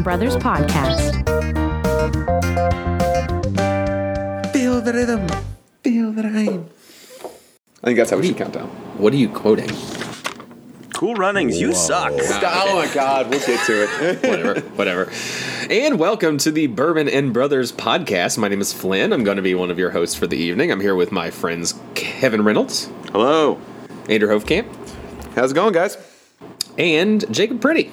the Brothers Podcast. Feel the rhythm. Feel the rain. I think that's how we should count down. What are you quoting? Cool runnings, you suck. Oh my god, we'll get to it. whatever, whatever. And welcome to the Bourbon and Brothers podcast. My name is Flynn. I'm going to be one of your hosts for the evening. I'm here with my friends Kevin Reynolds, Hello. Andrew Hofkamp, How's it going, guys? and Jacob Pretty.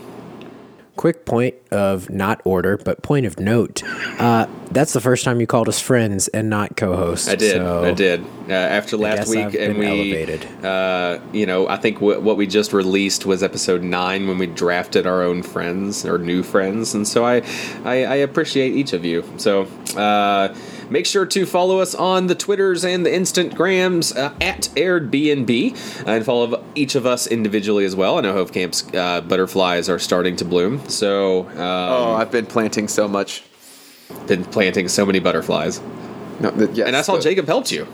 Quick point of not order, but point of note. Uh, that's the first time you called us friends and not co-hosts. I did. so I did. Uh, after last week, I've and we, elevated. uh, you know, I think w- what we just released was episode nine when we drafted our own friends or new friends, and so I, I, I appreciate each of you. So. Uh, Make sure to follow us on the Twitters and the Instagrams uh, at AiredBnB and follow each of us individually as well. I know Hofkamp's uh, butterflies are starting to bloom, so um, Oh, I've been planting so much. been planting so many butterflies. No, th- yes, And I saw the- Jacob helped you.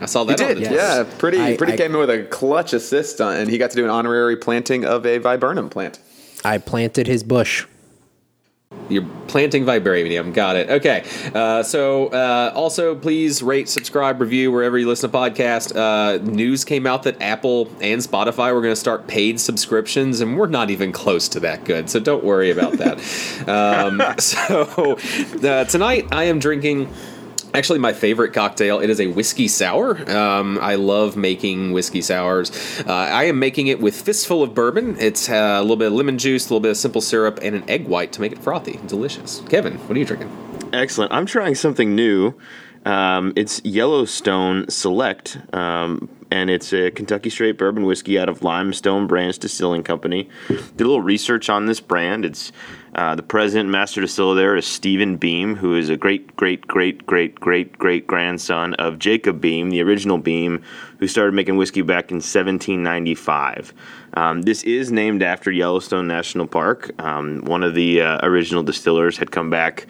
I saw He that. on did, the Yes. yeah. Pretty, I- pretty I- came in with a clutch assist, on, and he got to do an honorary planting of a viburnum plant. I planted his bush. You're planting vibranium. Got it. Okay. Uh, so, uh, also, please rate, subscribe, review wherever you listen to podcasts. Uh, news came out that Apple and Spotify were going to start paid subscriptions, and we're not even close to that good. So don't worry about that. um, so uh, tonight I am drinking. Actually, my favorite cocktail. It is a whiskey sour. Um, I love making whiskey sours. Uh, I am making it with fistful of bourbon. It's uh, a little bit of lemon juice, a little bit of simple syrup, and an egg white to make it frothy. Delicious. Kevin, what are you drinking? Excellent. I'm trying something new. Um, it's Yellowstone Select, um, and it's a Kentucky straight bourbon whiskey out of Limestone Branch Distilling Company. Did a little research on this brand. It's uh, the president and master distiller there is Stephen Beam, who is a great, great, great, great, great, great grandson of Jacob Beam, the original Beam, who started making whiskey back in 1795. Um, this is named after Yellowstone National Park. Um, one of the uh, original distillers had come back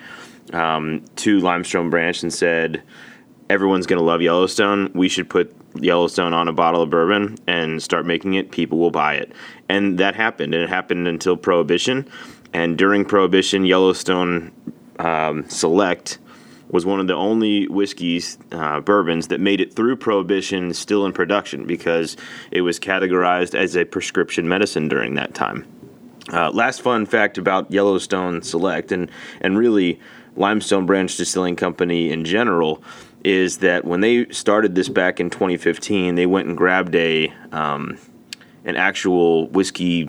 um, to Limestone Branch and said, "Everyone's going to love Yellowstone. We should put Yellowstone on a bottle of bourbon and start making it. People will buy it." And that happened, and it happened until Prohibition. And during Prohibition, Yellowstone um, Select was one of the only whiskeys, uh, bourbons that made it through Prohibition still in production because it was categorized as a prescription medicine during that time. Uh, last fun fact about Yellowstone Select and and really Limestone Branch Distilling Company in general is that when they started this back in 2015, they went and grabbed a um, an actual whiskey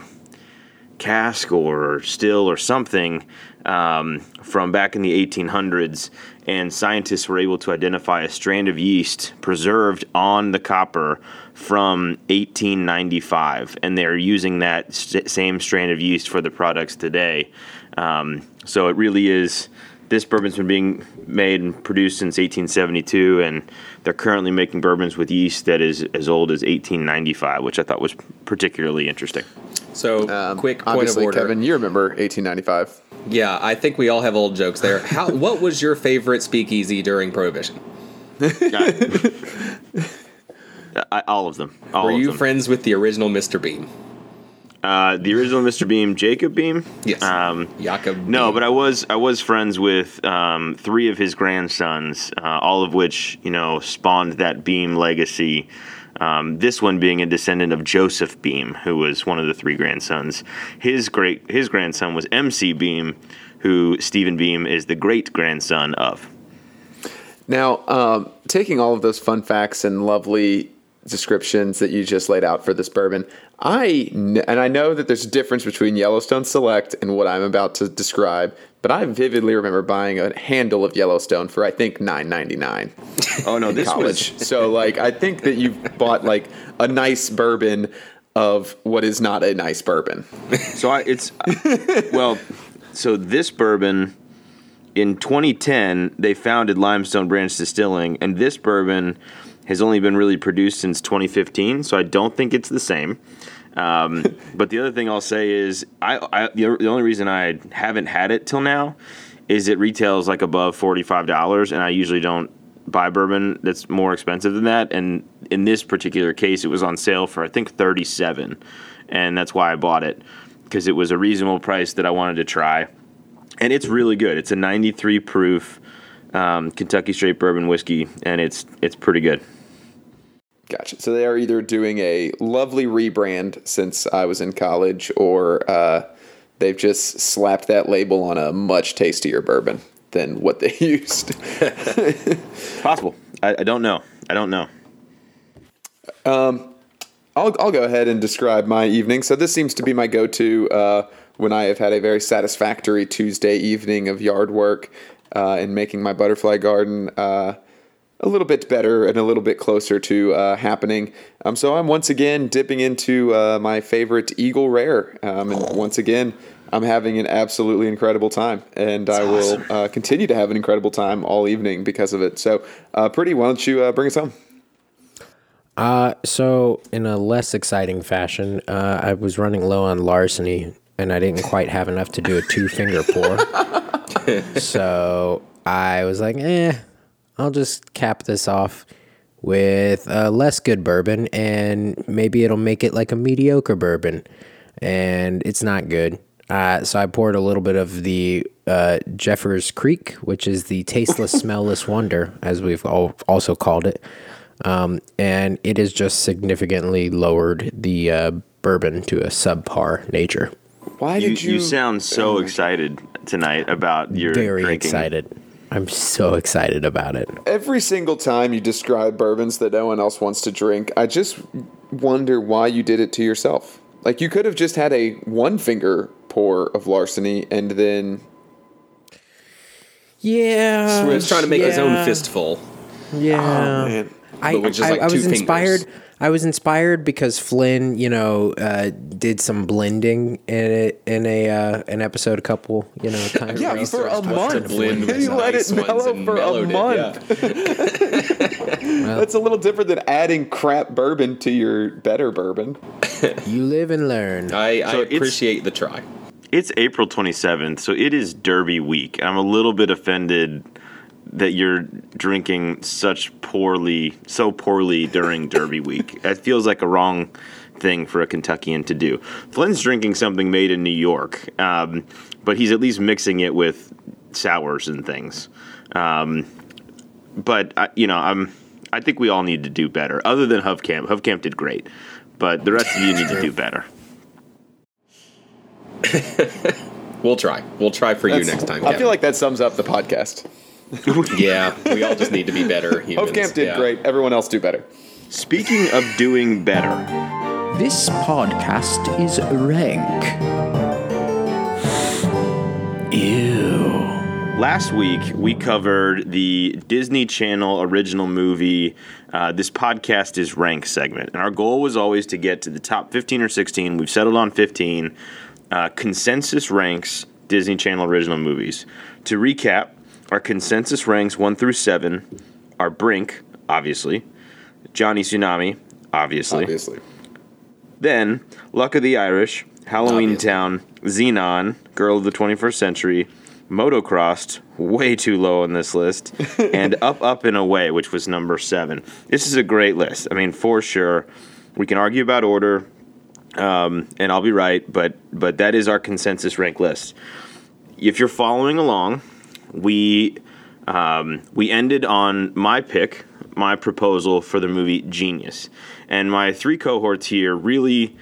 cask or still or something um, from back in the 1800s, and scientists were able to identify a strand of yeast preserved on the copper from 1895, and they're using that st- same strand of yeast for the products today. Um, so it really is. This bourbon's been being made and produced since 1872, and they're currently making bourbons with yeast that is as old as 1895, which I thought was particularly interesting. So, Um, quick point of order. Kevin, you remember 1895. Yeah, I think we all have old jokes there. How? what was your favorite speakeasy during Prohibition? I, all of them. All Were of you them. friends with the original Mr. Beam? Uh, the original Mr. Beam, Jacob Beam. Yes. Um, Jakob. no, Beam. but I was I was friends with um, three of his grandsons, uh, all of which you know spawned that Beam legacy. Um, this one being a descendant of Joseph Beam, who was one of the three grandsons. His great his grandson was MC Beam, who Stephen Beam is the great grandson of. Now, um, taking all of those fun facts and lovely descriptions that you just laid out for this bourbon, I and I know that there's a difference between Yellowstone Select and what I'm about to describe, but I vividly remember buying a handle of Yellowstone for I think nine ninety nine Oh no, this college. was so like I think that you bought like a nice bourbon of what is not a nice bourbon. So I, it's well, so this bourbon in 2010 they founded Limestone Branch Distilling, and this bourbon has only been really produced since 2015. So I don't think it's the same. Um, but the other thing I'll say is, I, I the, the only reason I haven't had it till now is it retails like above forty five dollars, and I usually don't buy bourbon that's more expensive than that. And in this particular case, it was on sale for I think thirty seven, and that's why I bought it. because it was a reasonable price that I wanted to try, and it's really good. It's a 93 proof um, Kentucky straight bourbon whiskey, and it's it's pretty good. Gotcha. So they are either doing a lovely rebrand since I was in college, or uh, they've just slapped that label on a much tastier bourbon than what they used. Possible. I, I don't know. I don't know. Um, I'll, I'll go ahead and describe my evening. So this seems to be my go-to uh, when I have had a very satisfactory Tuesday evening of yard work uh, and making my butterfly garden uh, a little bit better and a little bit closer to uh, happening. Um, so I'm once again dipping into uh, my favorite Eagle Rare, um, and once again. I'm having an absolutely incredible time, and I will uh, continue to have an incredible time all evening because of it. So, uh, Pretty, why don't you uh, bring us home? Uh, so in a less exciting fashion, uh, I was running low on larceny, and I didn't quite have enough to do a two finger pour. so I was like, eh, I'll just cap this off with a less good bourbon, and maybe it'll make it like a mediocre bourbon. And it's not good. Uh, so I poured a little bit of the uh, Jeffers Creek, which is the tasteless, smellless wonder, as we've all also called it. Um, and it has just significantly lowered the uh, bourbon to a subpar nature. Why You, did you? you sound so excited tonight about your Very drinking. excited. I'm so excited about it. Every single time you describe bourbons that no one else wants to drink, I just wonder why you did it to yourself. Like you could have just had a one finger pour of larceny and then Yeah, He was trying to make his own fistful. Yeah, oh, man, I, but with just, I, like, I two was inspired. Fingers. I was inspired because Flynn, you know, uh, did some blending in it in a uh, an episode a couple, you know, kind of Yeah, for a month. blend He with let it mellow and for a mellowed it, month. yeah. that's a little different than adding crap bourbon to your better bourbon. you live and learn. I, I So it's- appreciate the try. It's April 27th, so it is Derby week. I'm a little bit offended that you're drinking such poorly, so poorly during Derby week. It feels like a wrong thing for a Kentuckian to do. Flynn's drinking something made in New York, um, but he's at least mixing it with sours and things. Um, but I, you know, I'm. I think we all need to do better. Other than Hofkamp, Hofkamp did great, but the rest of you need to do better. We'll try. We'll try for you next time. I Kevin. feel like that sums up the podcast. yeah, we all just need to be better humans. Hofkamp did yeah. great. Everyone else do better. Speaking of doing better. This podcast is rank. Ew. Last week, we covered the Disney Channel original movie, uh, This Podcast is Rank segment. And our goal was always to get to the top 15 or 16. We've settled on 15. Uh, consensus ranks Disney Channel original movies. To recap, our consensus ranks 1 through 7 are Brink, obviously, Johnny Tsunami, obviously. Obviously. Then, Luck of the Irish, Halloween Obviously. Town, Zenon, Girl of the 21st Century, Motocrossed, way too low on this list, and Up, Up, and Away, which was number seven. This is a great list. I mean, for sure. We can argue about order, um, and I'll be right, but but that is our consensus rank list. If you're following along, we um, we ended on my pick, my proposal for the movie Genius, and my three cohorts here really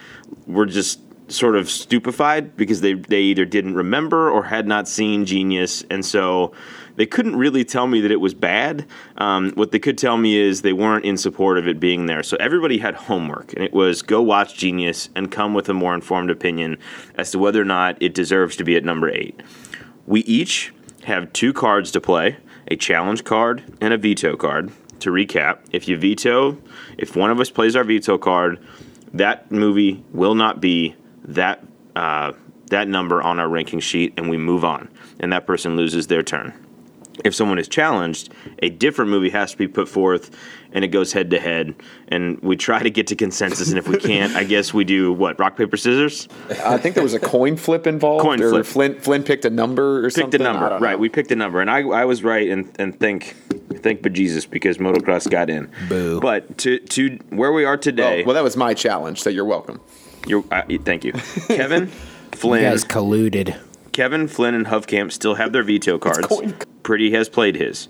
were just sort of stupefied because they they either didn't remember or had not seen Genius, and so they couldn't really tell me that it was bad. Um, what they could tell me is they weren't in support of it being there. So everybody had homework, and it was go watch Genius and come with a more informed opinion as to whether or not it deserves to be at number eight. We each have two cards to play a challenge card and a veto card. To recap, if you veto, if one of us plays our veto card, that movie will not be that uh, that number on our ranking sheet, and we move on, and that person loses their turn. If someone is challenged, a different movie has to be put forth, and it goes head to head, and we try to get to consensus. And if we can't, I guess we do what rock paper scissors. I think there was a coin flip involved. Coin or flip. Flynn, Flynn picked a number or something. picked something. a I number, right? know. We picked a number, and I, I was right, and and thank thank bejesus because motocross got in. Boo. But to to where we are today, Oh, well, that was my challenge, so you're welcome. you're, uh, thank you, Kevin. Flynn, You guys colluded. Kevin, Flynn, and Hofkamp still have their veto cards. Pretty has played his.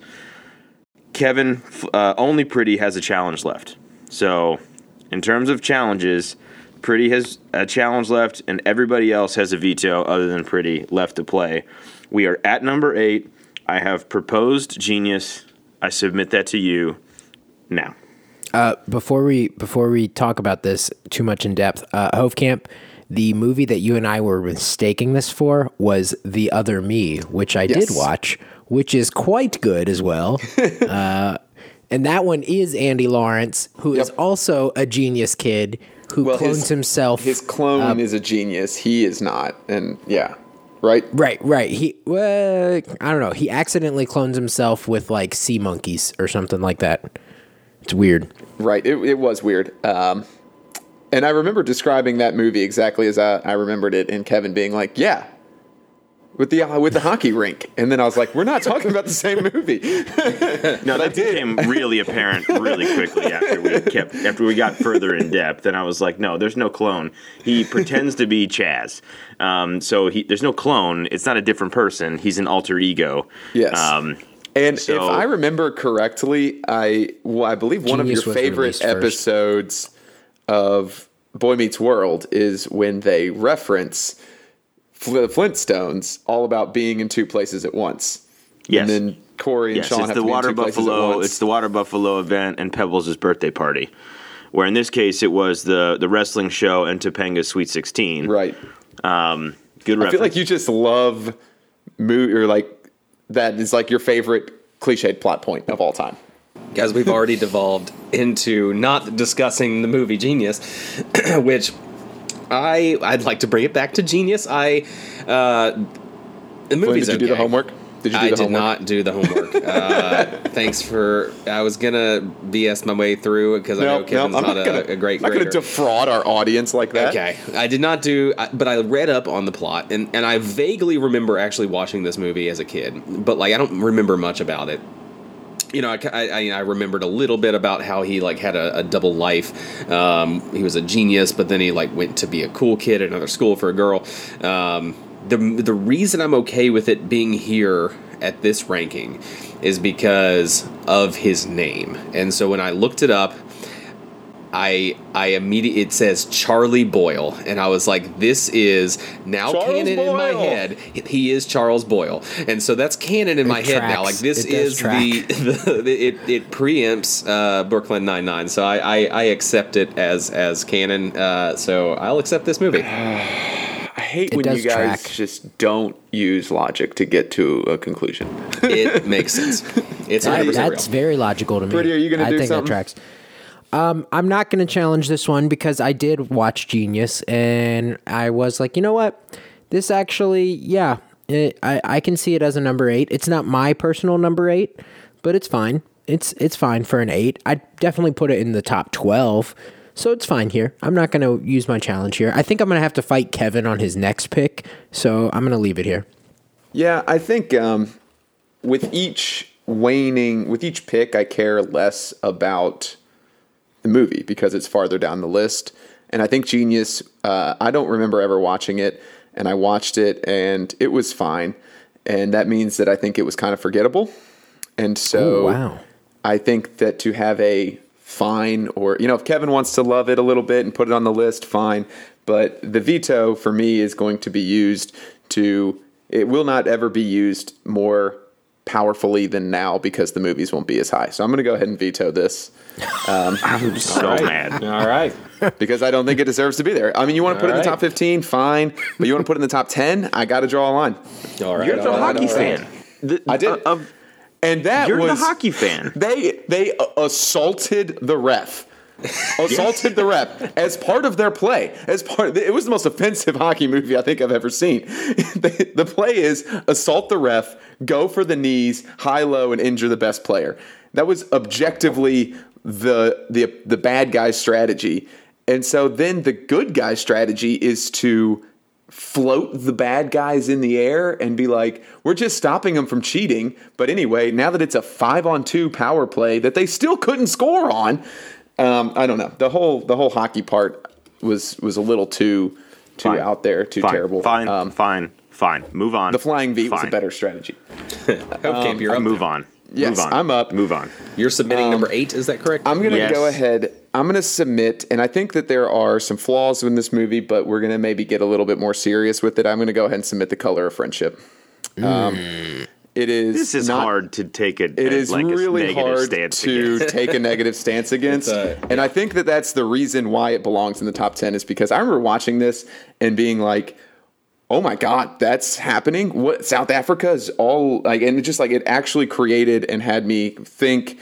Kevin, uh, only Pretty has a challenge left. So, in terms of challenges, Pretty has a challenge left, and everybody else has a veto other than Pretty left to play. We are at number eight. I have proposed Genius. I submit that to you now. Uh, before we before we talk about this too much in depth, uh, Hofkamp, the movie that you and I were mistaking this for was The Other Me, which I did watch, which is quite good as well. uh, and that one is Andy Lawrence, who is Yep. also a genius kid who Well, clones his- himself. His clone is a genius. He is not. And yeah, right? Right, right. He, well, I don't know. He accidentally clones himself with like sea monkeys or something like that. It's weird. Right. It, it was weird. Um, and I remember describing that movie exactly as I, I remembered it, and Kevin being like, "Yeah, with the uh, with the hockey rink." And then I was like, "We're not talking about the same movie." No, that became really apparent really quickly after we kept after we got further in depth, and I was like, no, there's no clone. He pretends to be Chaz, um, so he there's no clone. It's not a different person. He's an alter ego. Yes. Um, And if I remember correctly, I well, I believe one Genius of your favorite released first. episodes of Boy Meets World is when they reference Fl- Flintstones, all about being in two places at once. Yes. And then Cory and yes, Shawn it's have the to be in water two places at buffalo. It's the water buffalo event and Pebbles' birthday party. Where in this case it was the the wrestling show and Topanga's Sweet Sixteen. right. Um, good Reference. I feel like you just love mo- or like that is like your favorite cliched plot point of all time. Guys, we've already devolved into not discussing the movie Genius, which I I'd like to bring it back to Genius. I uh, the Flynn, movie's did you do the homework? Did you do I the did homework? not do the homework. uh, thanks for. I was gonna BS my way through it because I know No, no, Kevin's I'm not, not gonna, a, a great I'm not gonna defraud our audience like that. Okay, I did not do, but I read up on the plot, and, and I vaguely remember actually watching this movie as a kid, but like I don't remember much about it. You know, I, I, I remembered a little bit about how he like had a, a double life. Um, he was a genius, but then he like went to be a cool kid at another school for a girl. Um, the the reason I'm okay with it being here at this ranking is because of his name, and so when I looked it up, I I immediately it says Charlie Boyle, and I was like, this is now Charles canon in my head. He is Charles Boyle, and so that's canon in my head now. Like this is the, the, the it it preempts uh, Brooklyn Nine Nine, so I, I I accept it as as canon. Uh, so I'll accept this movie. I hate It when you guys track. just don't use logic to get to a conclusion. it makes sense. It's That- 100% that's real. very logical to me. Pretty, are you gonna do think something? that tracks. Um, I'm not going to challenge this one because I did watch Genius and I was like, you know what? This actually, yeah, it, I I can see it as a number eight. It's not my personal number eight, but it's fine. It's it's fine for an eight. I'd definitely put it in the top twelve. So it's fine here. I'm not going to use my challenge here. I think I'm going to have to fight Kevin on his next pick. So I'm going to leave it here. Yeah, I think um, with each waning, with each pick, I care less about the movie because it's farther down the list. And I think Genius, uh, I don't remember ever watching it, and I watched it, and it was fine. And that means that I think it was kind of forgettable. And so Oh, wow. I think that to have a fine, or, you know, if Kevin wants to love it a little bit and put it on the list, fine. But the veto for me is going to be used to, it will not ever be used more powerfully than now because the movies won't be as high. So I'm going to go ahead and veto this I'm so mad. All right. because I don't think it deserves to be there. I mean, you want to put it in the All top 15, fine. But you want to put it in the top 10, I got to draw a line. All right. You're the all right, hockey all right. fan. The- I did. uh, of- And that you're was the hockey fan. They they assaulted the ref. assaulted the ref as part of their play. As part, it was the most offensive hockey movie I think I've ever seen. the, the play is assault the ref, go for the knees, high low, and injure the best player. That was objectively the the the bad guy's strategy. And so then the good guy's strategy is to float the bad guys in the air and be like, we're just stopping them from cheating. But anyway, now that it's a five on two power play that they still couldn't score on, um, I don't know. The whole the whole hockey part was was a little too too Fine. out there, too fine, terrible. Fine, Um, fine, fine. Move on. the flying V was a better strategy. Hofkamp, you're up. Move on. Yes, Move on. I'm up. Move on. You're submitting number eight. Is that correct? I'm gonna Yes. go ahead. I'm gonna submit, and I think that there are some flaws in this movie, but we're gonna maybe get a little bit more serious with it. I'm gonna go ahead and submit the color of friendship. Um, it is. This is not- hard to take a. It is like really a negative hard stance to take a negative stance against, a- and I think that that's the reason why it belongs in the top ten. Is because I remember watching this and being like, "Oh my god, that's happening! What South Africa is all like?" And it just like it actually created and had me think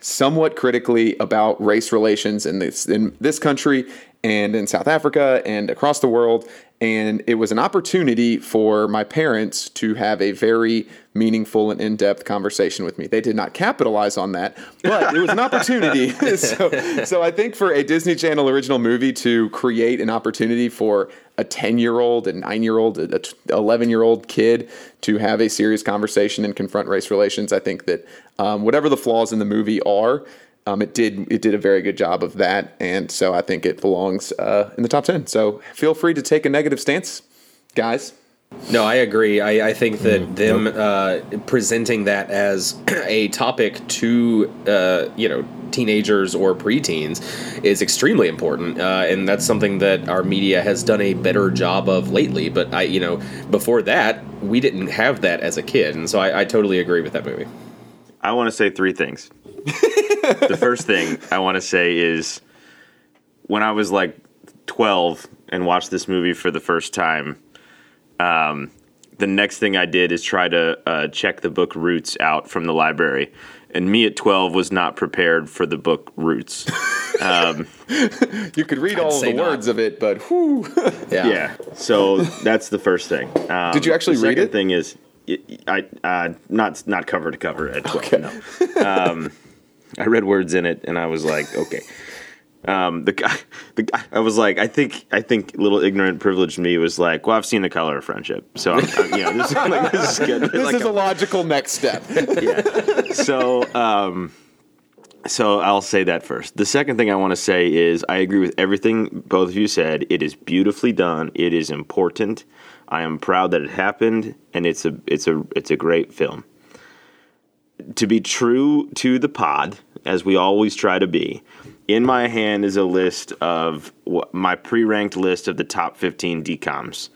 somewhat critically about race relations in this in this country and in South Africa and across the world. And it was an opportunity for my parents to have a very meaningful and in-depth conversation with me. They did not capitalize on that, but it was an opportunity. so, so I think for a Disney Channel original movie to create an opportunity for a 10-year-old, a 9-year-old, an 11-year-old kid to have a serious conversation and confront race relations, I think that um, whatever the flaws in the movie are, um, it did it did a very good job of that, and so I think it belongs uh, in the top ten. So feel free to take a negative stance, guys. No, I agree. I, I think that Mm, them uh, presenting that as a topic to uh, you know teenagers or preteens is extremely important, uh, and that's something that our media has done a better job of lately. But I, you know, before that, we didn't have that as a kid, and so I, I totally agree with that movie. I want to say three things. the first thing I want to say is when I was like 12 and watched this movie for the first time, um, the next thing I did is try to uh, check the book Roots out from the library. And me at 12 was not prepared for the book Roots. You could read all of say the not. words of it, but whew. yeah. yeah. So that's the first thing. Um, Did you actually the read second it? thing is, I uh, not not cover to cover at 12. Okay. No. Um, I read words in it, and I was like, okay. Um, the guy, the guy, I was like, I think, I think, little ignorant, privileged me was like, well, I've seen the color of friendship, so I'm, I'm, you know, this, is like, this is good. this Like is a logical next step. yeah. So, um, so I'll say that first. The second thing I want to say is I agree with everything both of you said. It is beautifully done. It is important. I am proud that it happened, and it's a it's a it's a great film. To be true to the pod, as we always try to be, in my hand is a list of my pre-ranked list of the top 15 DComs,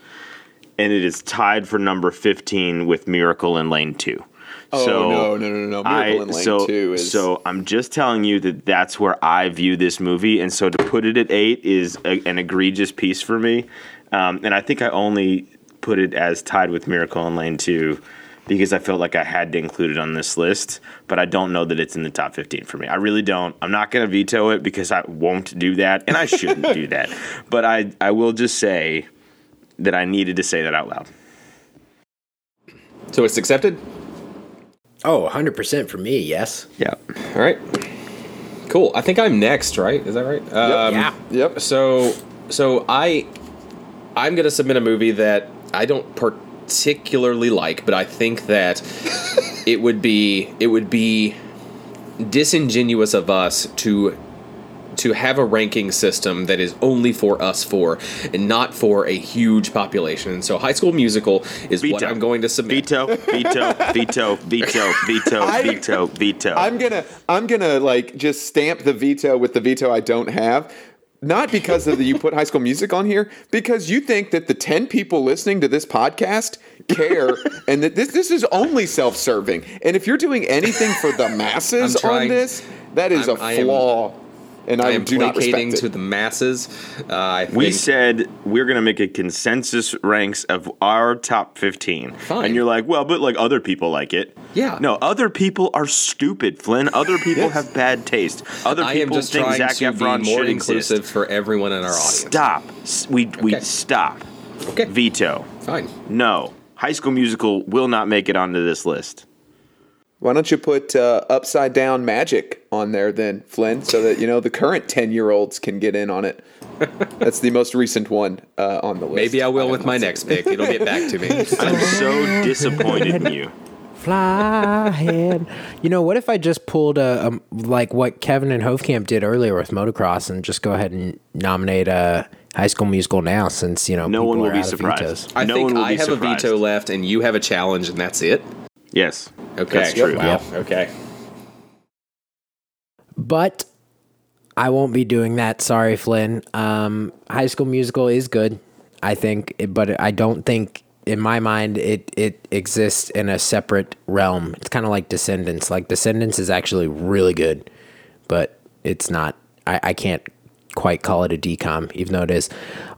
and it is tied for number 15 with Miracle in Lane Two. Oh, so no, no, no, no. Miracle I, in Lane so, 2 is- so I'm just telling you that that's where I view this movie, and so to put it at eight is a, an egregious piece for me. Um, and I think I only put it as tied with Miracle in Lane Two because I felt like I had to include it on this list, but I don't know that it's in the top 15 for me. I really don't. I'm not going to veto it because I won't do that, and I shouldn't do that. But I, I will just say that I needed to say that out loud. So it's accepted. Oh, 100% for me, yes. Yeah. All right. Cool. I think I'm next, right? Is that right? Um, yeah. Yep. So, so I, I'm gonna submit a movie that I don't particularly like, but I think that it would be it would be disingenuous of us to to have a ranking system that is only for us four and not for a huge population. And so, High School Musical is what I'm going to submit. Veto, veto, veto, veto, veto, I- veto, veto. I'm gonna I'm gonna like just stamp the veto with the veto I don't have. Not because of the you put High School Music on here, because you think that the ten people listening to this podcast care, and that this this is only self-serving. And if you're doing anything for the masses on this, that is I'm- a flaw, and I, I am do not placating respect to the masses. Uh, I we said we're going to make a consensus ranks of our top 15. Fine. And you're like, well, but like other people like it. Yeah. No, other people are stupid, Flynn. Other people Yes. have bad taste. Other I am people just think trying Zac to be Efron more should inclusive exist. for everyone in our audience. Stop. S- We, we stop. Okay. Veto. Fine. No. High School Musical will not make it onto this list. Why don't you put uh, upside down magic on there then, Flynn, so that you know the current ten year olds can get in on it. That's the most recent one uh, on the list. Maybe I will with my next pick. It'll get back to me. I'm so disappointed in you. Fly ahead. You know, what if I just pulled a, a like what Kevin and Hofkamp did earlier with motocross and just go ahead and nominate a. High School Musical now since you know No one will be surprised. I No think I have surprised. a veto left, and you have a challenge, and that's it. Yes. Okay. That's true. Wow. Okay. But I won't be doing that. Sorry, Flynn. Um, High School Musical is good, I think, but I don't think, in my mind, it it exists in a separate realm. It's kind of like Descendants. Like Descendants is actually really good, but it's not. I, I can't quite call it a DCOM, even though it is.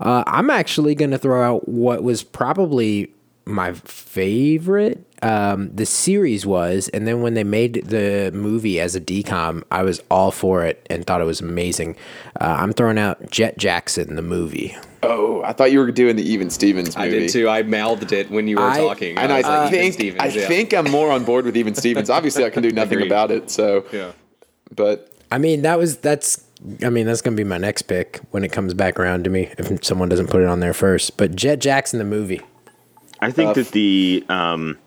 Uh, I'm actually going to throw out what was probably my favorite. Um, the series was, and then when they made the movie as a DCOM, I was all for it and thought it was amazing. Uh, I'm throwing out Jett Jackson, the movie. Oh, I thought you were doing the Even Stevens movie. I did too. I mouthed it when you were I- talking. And was I like, think Stevens, I yeah. think I'm more on board with Even Stevens. Obviously, I can do nothing Agreed. about it. So, Yeah. but I mean, that was that's. I mean, that's gonna be my next pick when it comes back around to me if someone doesn't put it on there first. But Jett Jackson, the movie. I think that the um,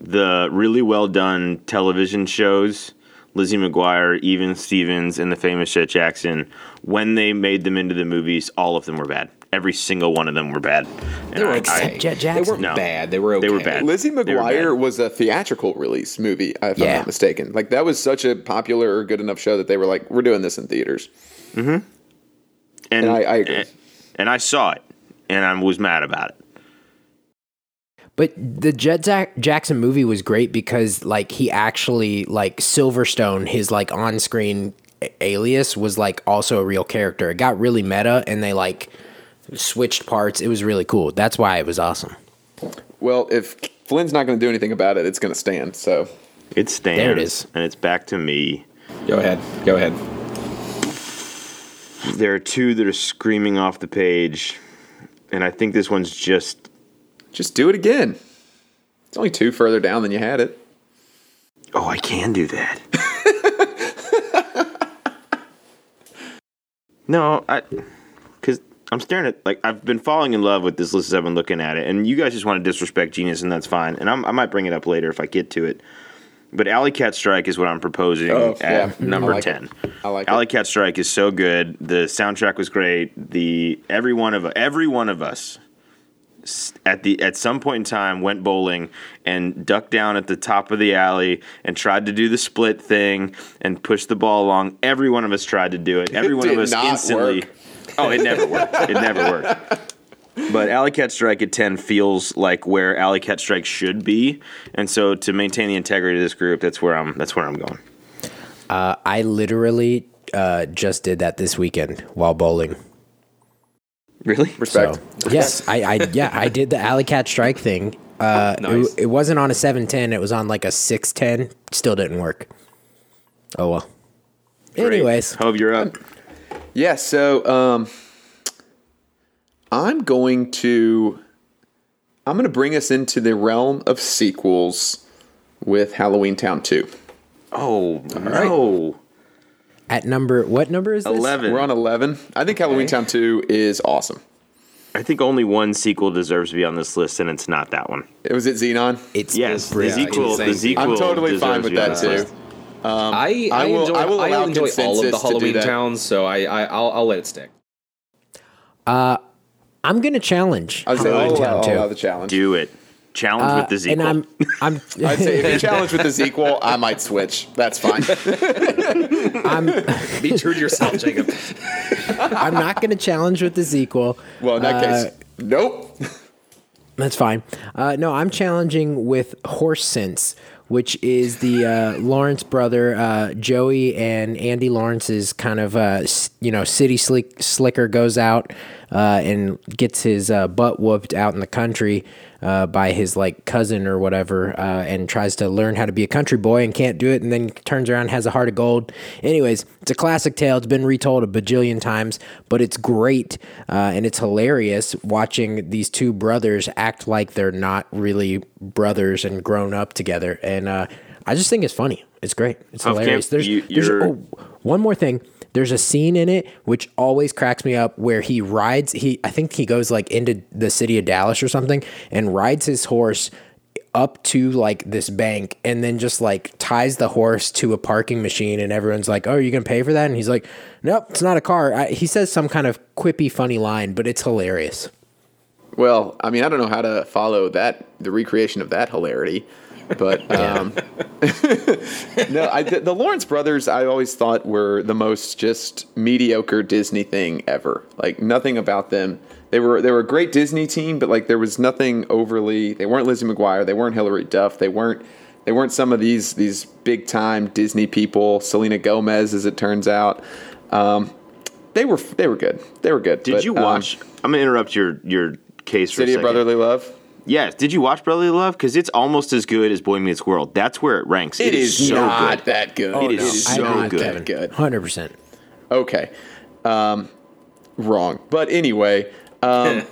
the really well done television shows, Lizzie McGuire, Even Stevens, and the famous Jett Jackson, when they made them into the movies, all of them were bad. Every single one of them were bad. And They were okay. I, Jett Jackson. They weren't No. bad. They were okay. They were bad. Lizzie McGuire bad. was a theatrical release movie, if I'm not mistaken. Like that was such a popular or good enough show that they were like, "We're doing this in theaters." and, And I- I agree. and I saw it, and I was mad about it. But the Jett Jack- Jackson movie was great because like he actually like Silverstone, his like on-screen a- alias was like also a real character. It got really meta and they like switched parts. It was really cool. That's why it was awesome. Well, if Flynn's not going to do anything about it, it's going to stand. So, It stands. There it is. And it's back to me. Go ahead. Go ahead. There are two that are screaming off the page, and I think this one's just just do it again. It's only two further down than you had it. Oh, I can do that. no, I because I'm staring at like I've been falling in love with this list as I've been looking at it, and you guys just want to disrespect Genius, and that's fine. And I'm, I might bring it up later if I get to it. But Alley Cat Strike is what I'm proposing Oh, at yeah. number I like ten. it. I like it. Alley Cat Strike is so good. The soundtrack was great. The every one of every one of us at the at some point in time went bowling and ducked down at the top of the alley and tried to do the split thing and push the ball along. Every one of us tried to do it. Every one of us not instantly. work. Oh, it never worked. It never worked. But Alley Cat Strike at 10 feels like where Alley Cat Strike should be. And so to maintain the integrity of this group, that's where I'm that's where I'm going. Uh, I literally uh, just did that this weekend while bowling. Really? Respect. So, yes, I, I yeah, I did the alley cat strike thing. Uh, Nice. it, it wasn't on a seven ten. It was on like a six ten. Still didn't work. Oh well. Anyways, Hope you're up. Yeah, so um, I'm going to I'm going to bring us into the realm of sequels with Halloween Town 2. Oh, no. At number what number is this? 11. We're on 11. I think Halloween Town 2 is awesome. I think only one sequel deserves to be on this list, and it's not that one. It Was it Zenon? It's Yes, the brilliant. sequel. The sequel. I'm totally deserves fine to with be on that this too. list. I, I, I will- enjoy, I will allow enjoy all of the consensus to do Halloween that. towns, so I, I I'll, I'll let it stick. Uh, I'm gonna challenge. I was saying, Halloween I'll, Town I'll allow the challenge. Do it. Challenge Uh, with the sequel. and I'm I'm I'd say if you challenge with the sequel, I might switch. That's fine. I'm Be true to yourself, Jacob. I'm not gonna challenge with the sequel. Well, in that Uh, case, nope. That's fine. Uh, no, I'm challenging with Horse Sense, which is the uh, Lawrence brother, uh, Joey and Andy Lawrence's kind of, uh, you know, city slick, slicker goes out uh, and gets his uh, butt whooped out in the country uh, by his like cousin or whatever, uh, and tries to learn how to be a country boy and can't do it, and then turns around and has a heart of gold. Anyways, it's a classic tale. It's been retold a bajillion times, but it's great uh, and it's hilarious watching these two brothers act like they're not really brothers and grown up together. And uh, I just think it's funny. It's great. It's Huff hilarious. Camp, There's, you- there's oh, one more thing. There's a scene in it which always cracks me up where he rides he I think he goes like into the city of Dallas or something and rides his horse up to like this bank and then just like ties the horse to a parking machine and everyone's like oh are you gonna pay for that? And he's like nope it's not a car. I, he says some kind of quippy funny line but it's hilarious. Well, I mean, I don't know how to follow that the recreation of that hilarity, but um, no, I, the, the Lawrence brothers I always thought were the most just mediocre Disney thing ever. Like nothing about them. They were they were a great Disney team, but like there was nothing overly. They weren't Lizzie McGuire. They weren't Hilary Duff. They weren't they weren't some of these these big time Disney people. Selena Gomez, as it turns out. Um, they were they were good. They were good. Did but, you um, watch? I'm gonna interrupt your your case for City of. Brotherly Love? Yes. Did you watch Brotherly Love? Because it's almost as good as Boy Meets World. That's where it ranks. It is so not good. that good. It is it is so not good. that good. 100% Okay. Um, wrong. But anyway, um,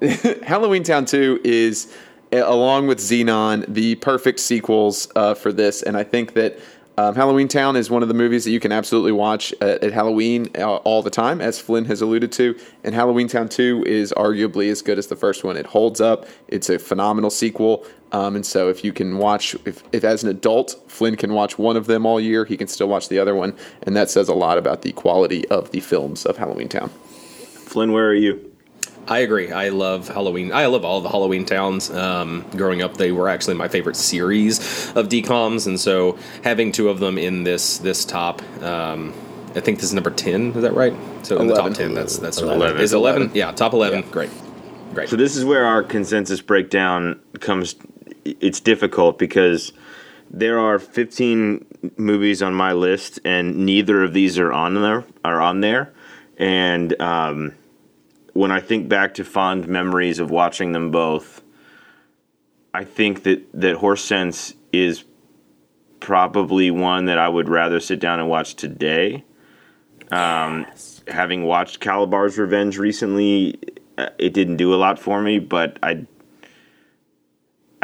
Halloween Town 2 is, along with Zenon, the perfect sequels uh, for this. And I think that um, Halloween Town is one of the movies that you can absolutely watch at, at Halloween uh, all the time, as Flynn has alluded to. And Halloween Town 2 is arguably as good as the first one. It holds up, it's a phenomenal sequel. Um, and so, if you can watch, if, if as an adult Flynn can watch one of them all year, he can still watch the other one, and that says a lot about the quality of the films of Halloween Town. Flynn, where are you? I agree. I love Halloween. I love all the Halloween towns. Um, growing up, they were actually my favorite series of DComs, and so having two of them in this this top, um, I think this is number ten. Is that right? So in the top ten, that's that's Eleven. Is eleven? 11. Yeah, top eleven. Yeah. Great, great. So this is where our consensus breakdown comes. It's difficult because there are 15 movies on my list, and neither of these are on there. Are on there, and um, when I think back to fond memories of watching them both, I think that that Horse Sense is probably one that I would rather sit down and watch today. Um, Having watched Kalabar's Revenge recently, uh, it didn't do a lot for me, but I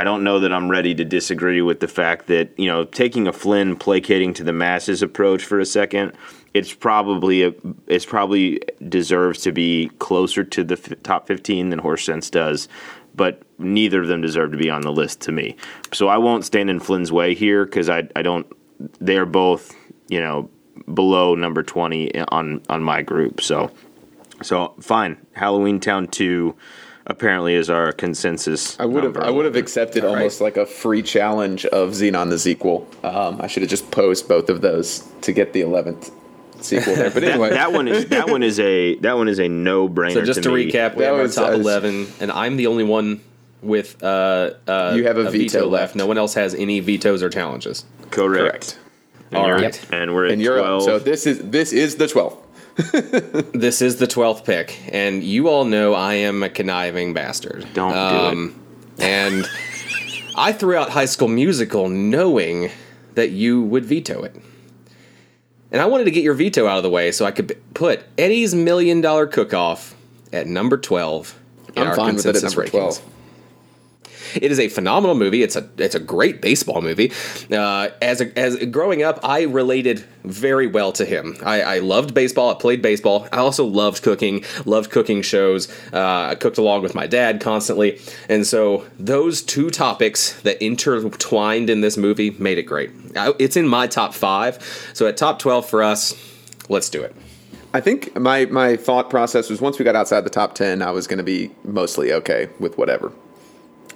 I don't know that I'm ready to disagree with the fact that you know taking a Flynn placating to the masses approach for a second, it's probably a it's probably deserves to be closer to the f- top 15 than Horse Sense does, but neither of them deserve to be on the list to me. So I won't stand in Flynn's way here because I I don't they're both you know below number 20 eh, on on my group. So so fine, Halloween Town 2 apparently is our consensus. I would have. I would have accepted almost like a free challenge of Zenon the sequel. Um, I should have just posed both of those to get the eleventh sequel there. But anyway, that one is that one is a that one is a no brainer. So just to, me. recap, we That have our top was- eleven, and I'm the only one with uh, uh, You have a veto left. No one else has any vetoes or challenges. correct. correct. And All you're- and we're at And you're up. twelve. So this is this is the twelfth. This is the twelfth pick, and you all know I am a conniving bastard. Don't do um, it. And I threw out High School Musical knowing that you would veto it. And I wanted to get your veto out of the way so I could put Eddie's Million Dollar Cook Off at number 12 in I'm our fine with it at consensus number rankings. It is a phenomenal movie. It's a it's a great baseball movie. Uh, as a, as growing up, I related very well to him. I, I loved baseball. I played baseball. I also loved cooking. Loved cooking shows. Uh, I cooked along with my dad constantly, and so those two topics that intertwined in this movie made it great. I, it's in my top five. So at top twelve for us, let's do it. I think my my thought process was once we got outside the top ten, I was going to be mostly okay with whatever.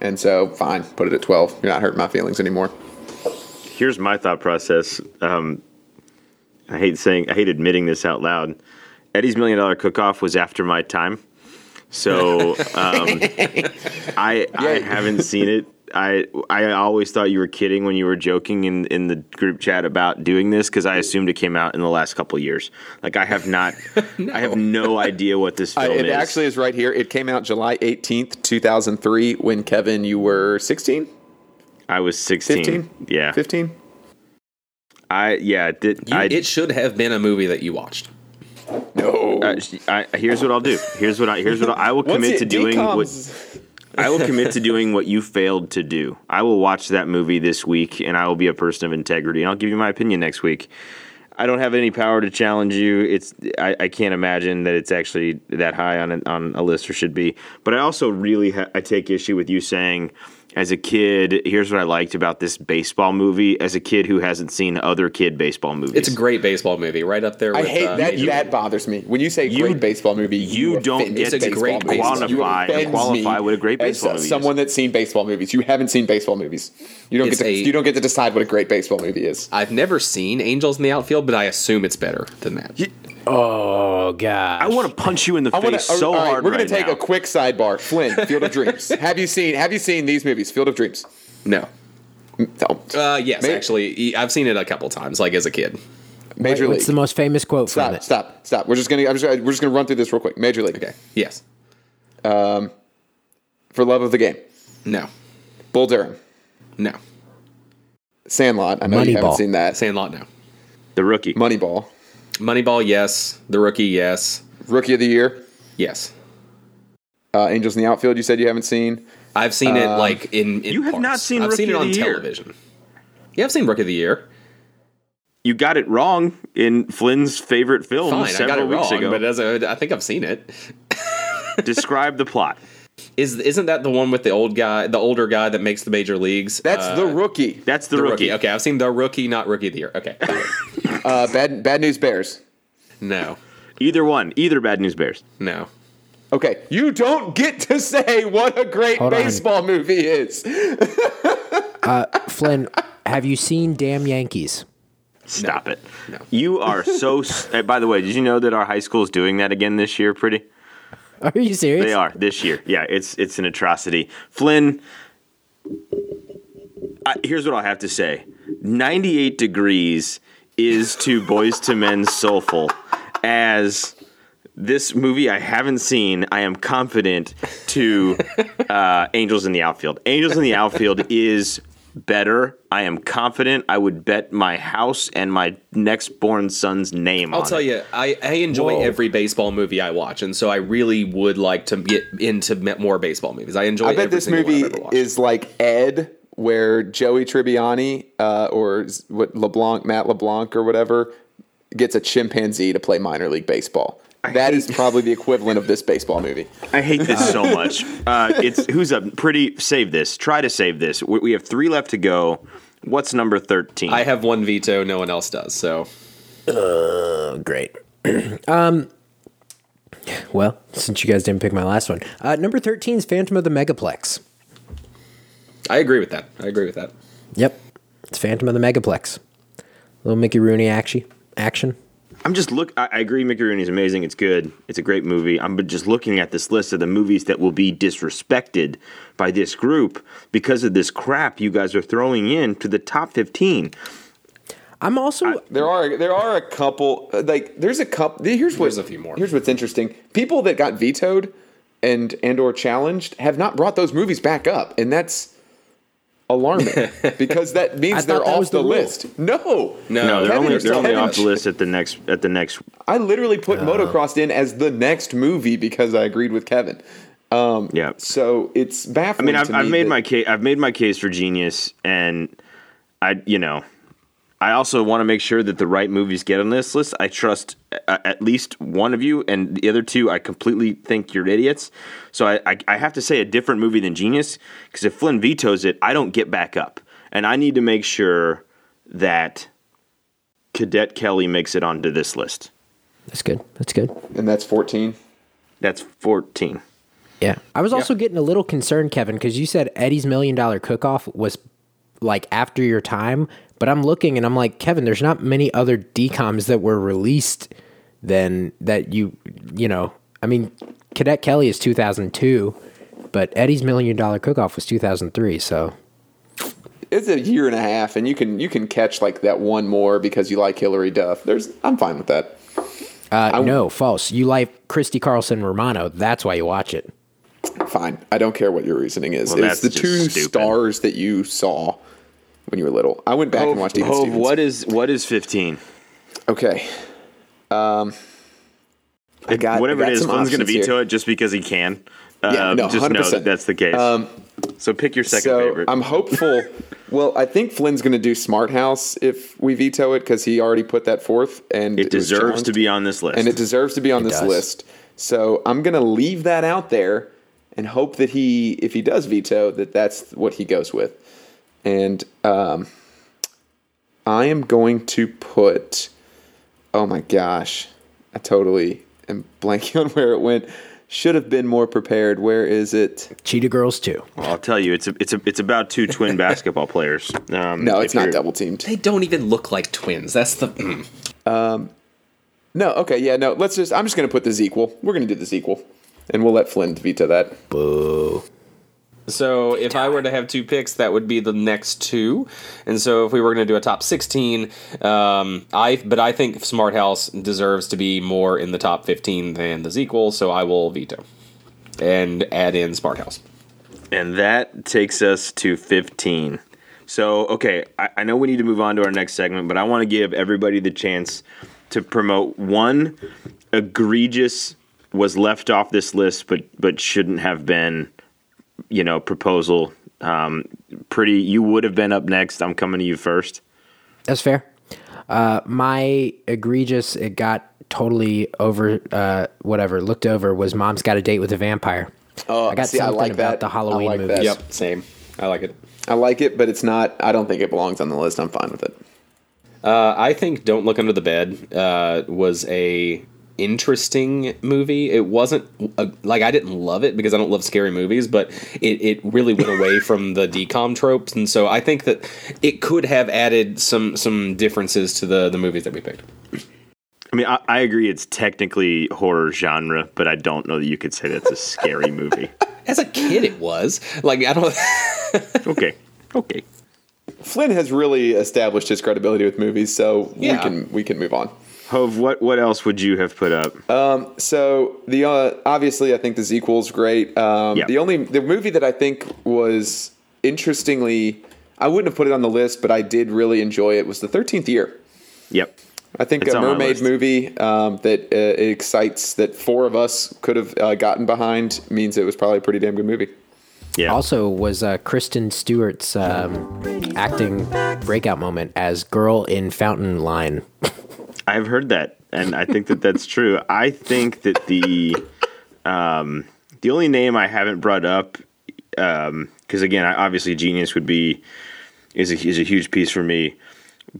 And so, fine, put it at twelve. You're not hurting my feelings anymore. here's my thought process. Um, I hate saying, I hate admitting this out loud. Eddie's Million Dollar Cook Off was after my time, so um, I I haven't seen it. I I always thought you were kidding when you were joking in, in the group chat about doing this because I assumed it came out in the last couple of years. Like I have not, I have no idea what this Uh, film it is. It actually is right here. It came out July 18th, 2003, when Kevin, you were 16, I was sixteen. 15? Yeah, 15. I yeah. Did, You, I, it should have been a movie that you watched. No. Uh, I, here's what I'll do. Here's what I here's what I, I will commit to doing. What, DCOMs- I will commit to doing what you failed to do. I will watch that movie this week, and I will be a person of integrity. And I'll give you my opinion next week. I don't have any power to challenge you. It's I, I can't imagine that it's actually that high on a, on a list or should be. But I also really ha- I take issue with you saying as a kid, here's what I liked about this baseball movie. As a kid who hasn't seen other kid baseball movies, It's a great baseball movie, right up there. I with, hate uh, that. Major that bothers me. When you say You- great baseball movie, you don't get to Baseball movies. quantify You and offend qualify me what a great baseball movie is. Someone that's seen baseball movies. You haven't seen baseball movies. You don't It's get to. a- you don't get to decide what a great baseball movie is. I've never seen Angels in the Outfield, but I assume it's better than that. Oh god. I want to punch you in the I face wanna, so all right, hard We're gonna take now. a quick sidebar. Flynn, Field of Dreams. have you seen? Have you seen these movies? Field of Dreams. No. Don't. Uh, yes, May- actually, I've seen it a couple times, like as a kid. Major League. What's the most famous quote from stop. it? Stop. Stop. We're just gonna. I'm just, we're just gonna run through this real quick. Major League. Okay. Yes. Um, For love of the game. No. Bull Durham. No. Sandlot. I know you haven't Moneyball. seen that. Sandlot. No. the rookie. Moneyball. Moneyball. Yes. The Rookie. Yes. Rookie of the Year. Yes. Uh, Angels in the Outfield. You said you haven't seen. I've seen it like in. in You have parts. not seen I've seen it of on the Year. television. Yeah, I've seen Rookie of the Year. You got it wrong in Flynn's favorite film Fine, I got several it weeks wrong, ago. but as a, I think I've seen it. Describe the plot. Is isn't that the one with the old guy, the older guy that makes the major leagues? That's Uh, the rookie. That's the, the rookie. rookie. Okay, I've seen the rookie, not rookie of the year. Okay, Uh, bad. Bad News Bears. no, Either one. Either Bad News Bears. no. Okay, you don't get to say what a great Hold on. baseball movie is. Flynn, have you seen Damn Yankees? Stop it. No. You are so. s- uh, by the way, did you know that our high school is doing that again this year? Pretty. Are you serious? They are this year. Yeah, it's it's an atrocity. Flynn. I, here's what I have to say. 98 degrees is to Boyz II Men soulful as this movie I haven't seen. I am confident to uh, Angels in the Outfield. Angels in the Outfield is better. I am confident. I would bet my house and my next born son's name I'll on tell it. you, I, I enjoy Whoa. every baseball movie I watch, and so I really would like to get into more baseball movies. I enjoy. I bet every this movie I've ever watched. is like Ed, where Joey Tribbiani uh, or what LeBlanc, Matt LeBlanc or whatever, gets a chimpanzee to play minor league baseball. That is probably the equivalent of this baseball movie. I hate this so much. Uh, it's who's up? Pretty save this. Try to save this. We, we have three left to go. What's number thirteen? I have one veto, no one else does. So Oh, great. um, well, since you guys didn't pick my last one, uh, number 13 is Phantom of the Megaplex. I agree with that. I agree with that. Yep, it's Phantom of the Megaplex. Little Mickey Rooney action. Action. I'm just look. I, I agree. Mickey Rooney is amazing. It's good. It's a great movie. I'm just looking at this list of the movies that will be disrespected by this group because of this crap you guys are throwing in to the top 15. I'm also. There are there are a couple uh, like there's a couple. Here's what There's a few more. Here's what's interesting: people that got vetoed and and or challenged have not brought those movies back up, and that's alarming because that means they're that off the, the list. No, No, No, they're Kevin, only they're only off the list at the next at the next. I literally put motocrossed in as the next movie because I agreed with Kevin. Um, Yeah. So it's I baffling. mean, I've, to I've made that- my case. I've made my case for genius, and I, you know, I also want to make sure that the right movies get on this list. I trust a- at least one of you, and the other two, I completely think you're idiots. So I, I, I have to say a different movie than Genius, because if Flynn vetoes it, I don't get back up, and I need to make sure that Cadet Kelly makes it onto this list. That's good. That's good. and that's 14. That's fourteen. Yeah. I was also getting a little concerned, Kevin, because you said Eddie's Million Dollar Cook Off was like after your time. But I'm looking and I'm like, Kevin, there's not many other DCOMs that were released than that you, you know, I mean, Cadet Kelly is 2002, but Eddie's Million Dollar Cook Off was 2003. So It's a year and a half, and you can you can catch like that one more because you like Hilary Duff. There's I'm fine with that. uh, no, false. You like Christy Carlson Romano. That's why you watch it. Fine. I don't care what your reasoning is. Well, it's the two stupid. stars that you saw when you were little. I went back and watched Even Hove, Stevens. what is what is fifteen? Okay. Um, I got Whatever I got it is, some Flynn's going to veto here. it just because he can. Yeah, Um, no, just know 100%. that that's the case. Um, so pick your second so favorite. I'm hopeful. well, I think Flynn's going to do Smart House if we veto it because he already put that forth, and it was deserves to be on this list. and it deserves to be on this does. list. So I'm going to leave that out there, and hope that he, if he does veto, that that's what he goes with. And um, I am going to put. Oh my gosh, I totally am blanking on where it went. Should have been more prepared. Where is it? Cheetah Girls too. Well, I'll tell you, it's a, it's a, it's about two twin basketball players. Um, No, it's not double teamed. They don't even look like twins. That's the. mm. No, okay, yeah, no. Let's just. I'm just gonna put the equal. We're gonna do the equal, and we'll let Flynn veto that. Boo. So if I were to have two picks, that would be the next two. And so if we were going to do a top sixteen, um, I but I think Smart House deserves to be more in the top fifteen than the sequel. So I will veto and add in Smart House. And that takes us to 15. So, okay, I, I know we need to move on to our next segment, but I want to give everybody the chance to promote one egregious was left off this list, but but shouldn't have been, you know, proposal. Um, pretty, you would have been up next. I'm coming to you first. That's fair. Uh, my egregious, it got totally over, uh, whatever, looked over was Mom's Got a Date with a Vampire. Oh, I got see, I something like about that. the Halloween like movies. that. Yep, same. I like it. I like it, but it's not. I don't think it belongs on the list. I'm fine with it. Uh, I think "Don't Look Under the Bed" uh, was a interesting movie. It wasn't a, like I didn't love it because I don't love scary movies, but it, it really went away from the DCOM tropes, and so I think that it could have added some some differences to the the movies that we picked. I mean, I, I agree it's technically horror genre, but I don't know that you could say that's a scary movie. As a kid, it was like I don't. Okay, okay. Flynn has really established his credibility with movies, so yeah. we can we can move on. Hove, what what else would you have put up? So the uh, obviously, I think the sequel's great. Um, Yeah. The only the movie that I think was interestingly, I wouldn't have put it on the list, but I did really enjoy it was the Thirteenth Year. Yep. I think It's a mermaid movie um, that uh, excites that four of us could have uh, gotten behind means it was probably a pretty damn good movie. Yeah. Also, was uh, Kristen Stewart's um, acting breakout moment as girl in Fountain Line. I've heard that, and I think that that's true. I think that the um, the only name I haven't brought up, because again, I, obviously Genius would be is a, is a huge piece for me,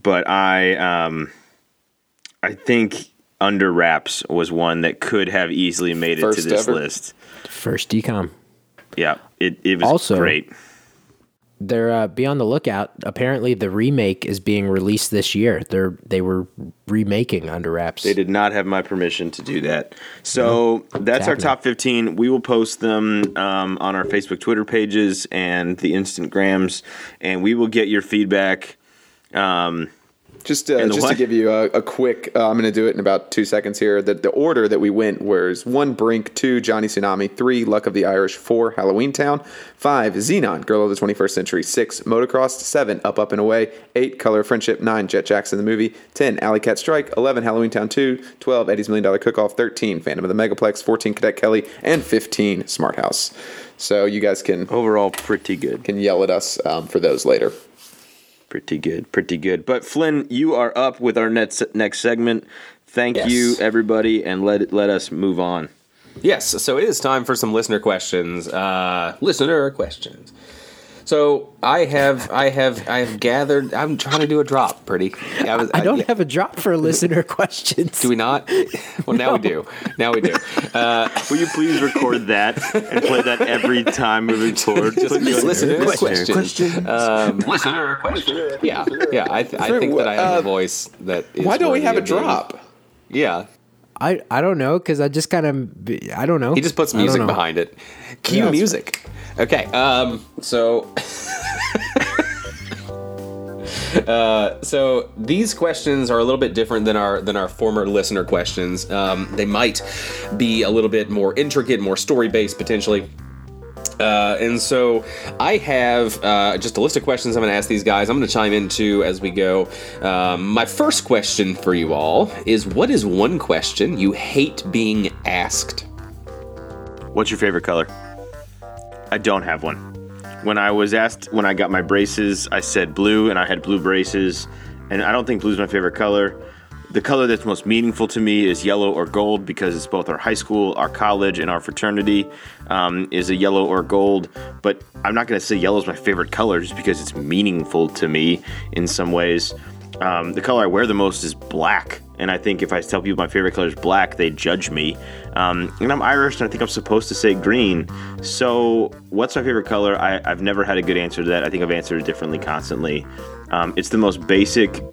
but I um, I think Under Wraps was one that could have easily made it First to this ever. list. First DCOM. Yeah, it it was Also- great. They're uh, be on the lookout. Apparently, the remake is being released this year. They're they were remaking Under Wraps. They did not have my permission to do that. So that's our top 15. We will post them um, on our Facebook, Twitter pages, and the Instagrams, and we will get your feedback. Um, Just, uh, just to give you a, a quick, uh, I'm going to do it in about two seconds here. The, the order that we went was one Brink, two Johnny Tsunami, three Luck of the Irish, four Halloween Town, five Zenon, Girl of the 21st Century, six Motocross, seven Up Up and Away, eight Color of Friendship, nine Jett Jackson the movie, ten Alley Cat Strike, eleven Halloween Town 2, 12 Eddie's Million Dollar Cook Off, 13 Phantom of the Megaplex, 14 Cadet Kelly, and 15 Smart House. So you guys can overall, pretty good. can yell at us um, for those later. Pretty good. Pretty good. But Flynn, you are up with our next next segment. Thank Yes. you, everybody, and let let us move on. Yes, so it is time for some listener questions. Uh, listener questions. So I have, I have, I have gathered. I'm trying to do a drop, pretty. I, was, I don't yeah. have a drop for listener questions. Do we not? Well, now we do. Now we do. Uh, Will you please record that and play that every time moving forward? just Please. listener Listener questions. Um, listener question. Yeah, yeah. I, th- I think that I have Uh, a voice that. Is Why don't we have a of being- drop? Yeah, I I don't know because I just kind of I don't know. he just puts music behind it. Cue Yeah. music. Okay. Um. So. Uh, so these questions are a little bit different than our than our former listener questions. Um, they might be a little bit more intricate, more story based potentially. Uh, and so I have uh, just a list of questions I'm going to ask these guys. I'm going to chime in too as we go. Um, my first question for you all is: What is one question you hate being asked? What's your favorite color? I don't have one. When I was asked when I got my braces, I said blue, and I had blue braces. And I don't think blue's my favorite color. the color that's most meaningful to me is yellow or gold because it's both our high school, our college, and our fraternity um, is a yellow or gold. But I'm not going to say yellow is my favorite color just because it's meaningful to me in some ways. Um, the color I wear the most is black, and I think if I tell people my favorite color is black, they judge me. Um, and I'm Irish, and I think I'm supposed to say green. So, what's my favorite color? I, I've never had a good answer to that. I think I've answered it differently constantly. Um, it's the most basic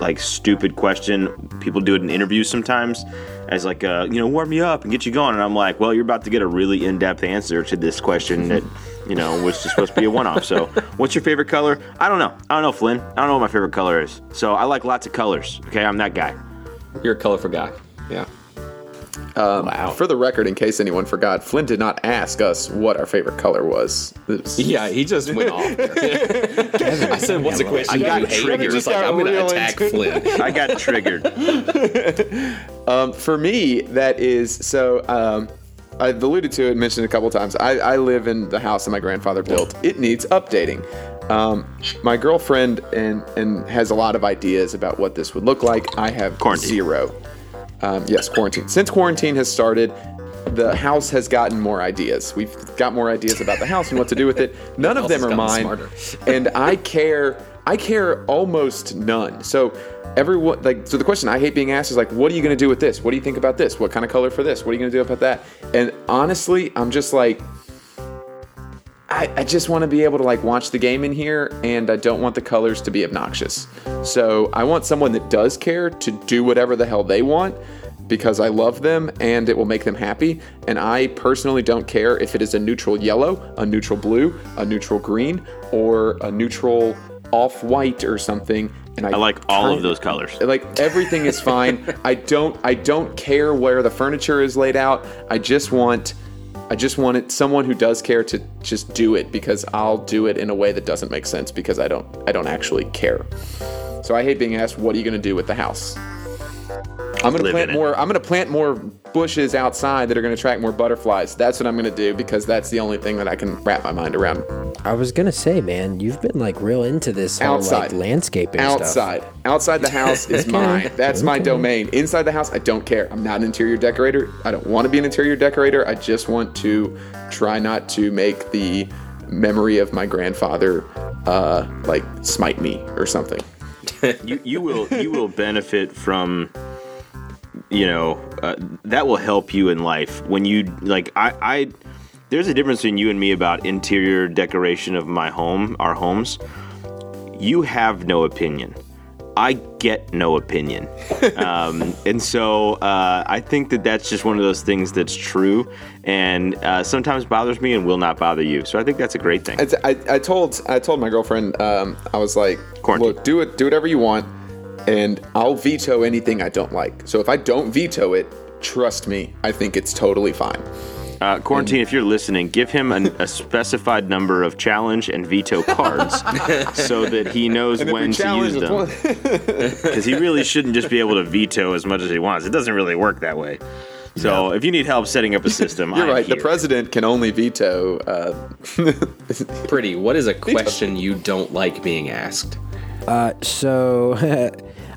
like stupid question. People do it in interviews sometimes as like uh, you know warm me up and get you going, and I'm like, well, you're about to get a really in depth answer to this question that you know was just supposed to be a one off. So, what's your favorite color? I don't know. I don't know, Flynn. I don't know what my favorite color is. So I like lots of colors. Okay, I'm that guy. You're a colorful guy. Yeah. wow. For the record, in case anyone forgot, Flynn did not ask us what our favorite color was. Was- Yeah, he just went off. there. I said, "What's the question?" I got you hate?" triggered. You're just like, Got "I'm going to attack into Flynn." I got triggered. For me, that is so. Um, I've alluded to it, mentioned it a couple times. I, I live in the house that my grandfather built. It needs updating. Um, my girlfriend and and has a lot of ideas about what this would look like. I have Quarantine. zero. Um, yes, quarantine. Since quarantine has started, the house has gotten more ideas. We've got more ideas about the house and what to do with it. None of them are mine, and I care. I care almost none. So everyone like so the question I hate being asked is like, what are you to do with this? What do you think about this? What kind of color for this? What are you to do about that? And honestly, I'm just like. I, I just want to be able to like watch the game in here and I don't want the colors to be obnoxious. So I want someone that does care to do whatever the hell they want because I love them and it will make them happy. And I personally don't care if it is a neutral yellow, a neutral blue, a neutral green, or a neutral off white or something. And I, I like all of those colors. like everything is fine. I don't I don't care where the furniture is laid out. I just want I just want it someone who does care to just do it because I'll do it in a way that doesn't make sense because I don't I don't actually care. So I hate being asked what are you going to do with the house? I'm going to plant more I'm going to plant more bushes outside that are going to attract more butterflies. That's what I'm going to do because that's the only thing that I can wrap my mind around. I was gonna say, man, you've been like real into this whole Outside. like landscaping stuff. outside. Outside the house is mine. That's my domain. Inside the house, I don't care. I'm not an interior decorator. I don't want to be an interior decorator. I just want to try not to make the memory of my grandfather uh, like smite me or something. you you will you will benefit from you know uh, that will help you in life when you like I I there's a difference between you and me about interior decoration of my home our homes. You have no opinion. I get no opinion. Um, and so uh, I think that that's just one of those things that's true and uh, sometimes bothers me and will not bother you. So I think that's a great thing. I, I, I told I told my girlfriend um, I was like, Quarantine. look, do it, do whatever you want, and I'll veto anything I don't like. So if I don't veto it, trust me, I think it's totally fine. Uh, quarantine, if you're listening, give him an, a specified number of challenge and veto cards so that he knows And if we when to use them. Because he really shouldn't just be able to veto as much as he wants. It doesn't really work that way. So if you need help setting up a system, You're I'm right. The president can only veto. Uh, Pretty. What is a question you don't like being asked? So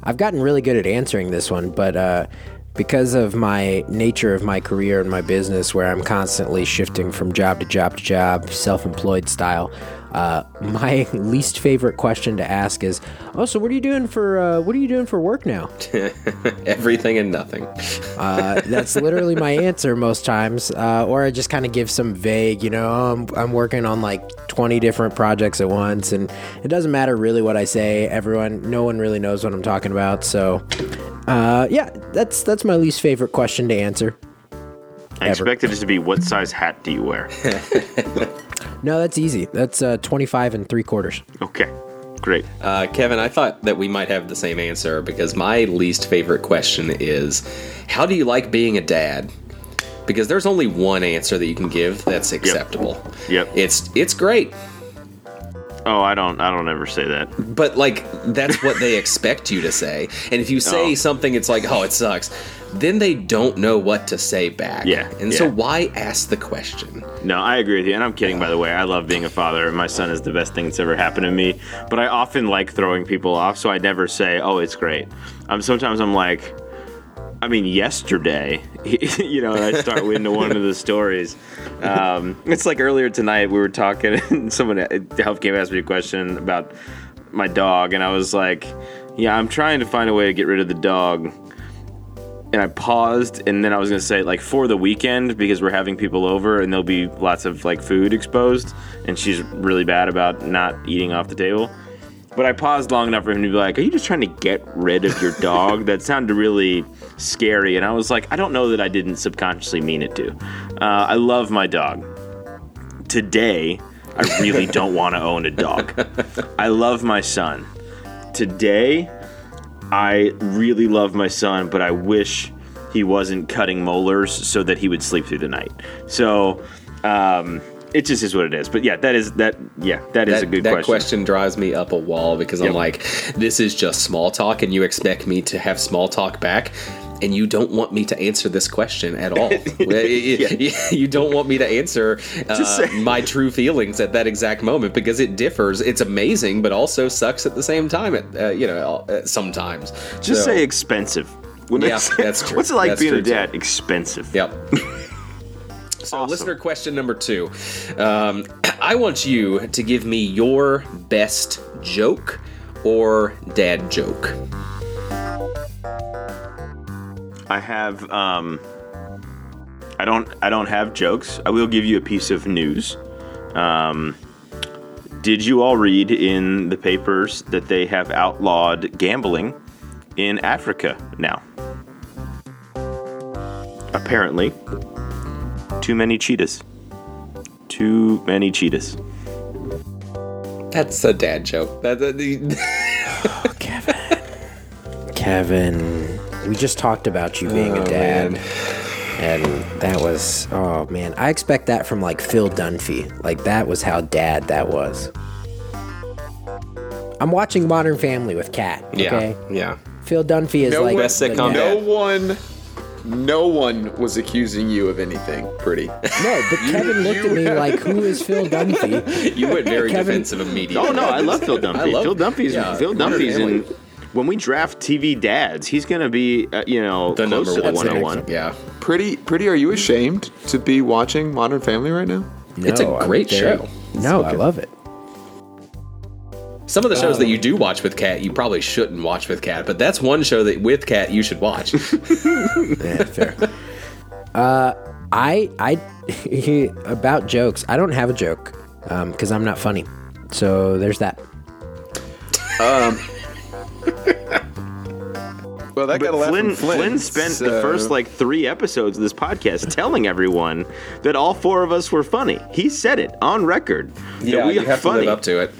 I've gotten really good at answering this one, but uh, because of my nature of my career and my business, where I'm constantly shifting from job to job to job, self employed style, uh, my least favorite question to ask is, "Oh, so what are you doing for uh, what are you doing for work now?" Everything and nothing. Uh, that's literally my answer most times, uh, or I just kind of give some vague, you know, "Oh, I'm, I'm working on like 20 different projects at once, and it doesn't matter really what I say. Everyone, no one really knows what I'm talking about. So, uh, yeah, that's that's my least favorite question to answer. I expected it to be what size hat do you wear? No, that's easy. That's uh, 25 and three quarters. Okay, great. Uh, Kevin, I thought that we might have the same answer because my least favorite question is How do you like being a dad? Because there's only one answer that you can give that's acceptable. Yep. It's it's great. Oh, I don't. I don't ever say that. But like that's what they expect you to say. And if you say Oh. something it's like, "Oh, it sucks." Then they don't know what to say back. Yeah, And so why ask the question? No, I agree with you, and I'm kidding. By the way, I love being a father. My son is the best thing that's ever happened to me. But I often like throwing people off, so I never say, "Oh, it's great." Um, sometimes I'm like, I mean, yesterday, you know, I start into one of the stories. Um, it's like earlier tonight we were talking, and someone at Health Game asked me a question about my dog, and I was like, "Yeah, I'm trying to find a way to get rid of the dog." And I paused, and then I was gonna say like for the weekend because we're having people over and there'll be lots of like food exposed, and she's really bad about not eating off the table. But I paused long enough for him to be like, "Are you just trying to get rid of your dog?" that sounded really scary, and I was like, "I don't know that I didn't subconsciously mean it to." Uh, I love my dog. Today, I really don't want to own a dog. I love my son. Today, I really love my son, but I wish he wasn't cutting molars so that he would sleep through the night. So um, it just is what it is. But yeah, that is that. Yeah, that is That, a good that question. question. drives me up a wall because I'm like, this is just small talk, and you expect me to have small talk back, and you don't want me to answer this question at all. you, you don't want me to answer uh, my true feelings at that exact moment because it differs. It's amazing, but also sucks at the same time. At uh, you know, uh, sometimes. Just So- say expensive. When Yeah, say- that's true. What's it like That's being a true, too. dad? Expensive. Yep. So, listener question number two. Um, I want you to give me your best joke or dad joke. I have. Um, I don't. I don't have jokes. I will give you a piece of news. Um, did you all read in the papers that they have outlawed gambling in Africa now? Apparently, too many cheetahs. Too many cheetahs. That's a dad joke. That, that- the- Kevin, we just talked about you being a oh, dad. And that was, oh man, I expect that from like Phil Dunphy. Like that was how dad that was. I'm watching Modern Family with Kat. Okay, yeah, yeah. Phil Dunphy is No like Best sitcom. No one, no one was accusing you of anything. Pretty. No, but Kevin looked at me like, "Who is Phil Dunphy?" You went very Kevin- defensive immediately. Oh no, I love Phil Dunphy. Love- Phil Dunphy's yeah, Phil Dunphy's in. When we draft TV dads, he's gonna be uh, you know The close number to the one. 101. Yeah. Pretty, pretty. Are you ashamed to be watching Modern Family right now? It's a No, I'm great very- show. No, I love it. Some of the shows that you do watch with Kat, you probably shouldn't watch with Kat, but that's one show that with Kat you should watch. Yeah, fair. uh, I, I, about jokes. I don't have a joke because I'm not funny. So there's that. Well, that got a But laugh Flynn, from Flynn. Flynn spent the first like three episodes of this podcast telling everyone that all four of us were funny. He said it on record. that we you are have funny. to live up to it.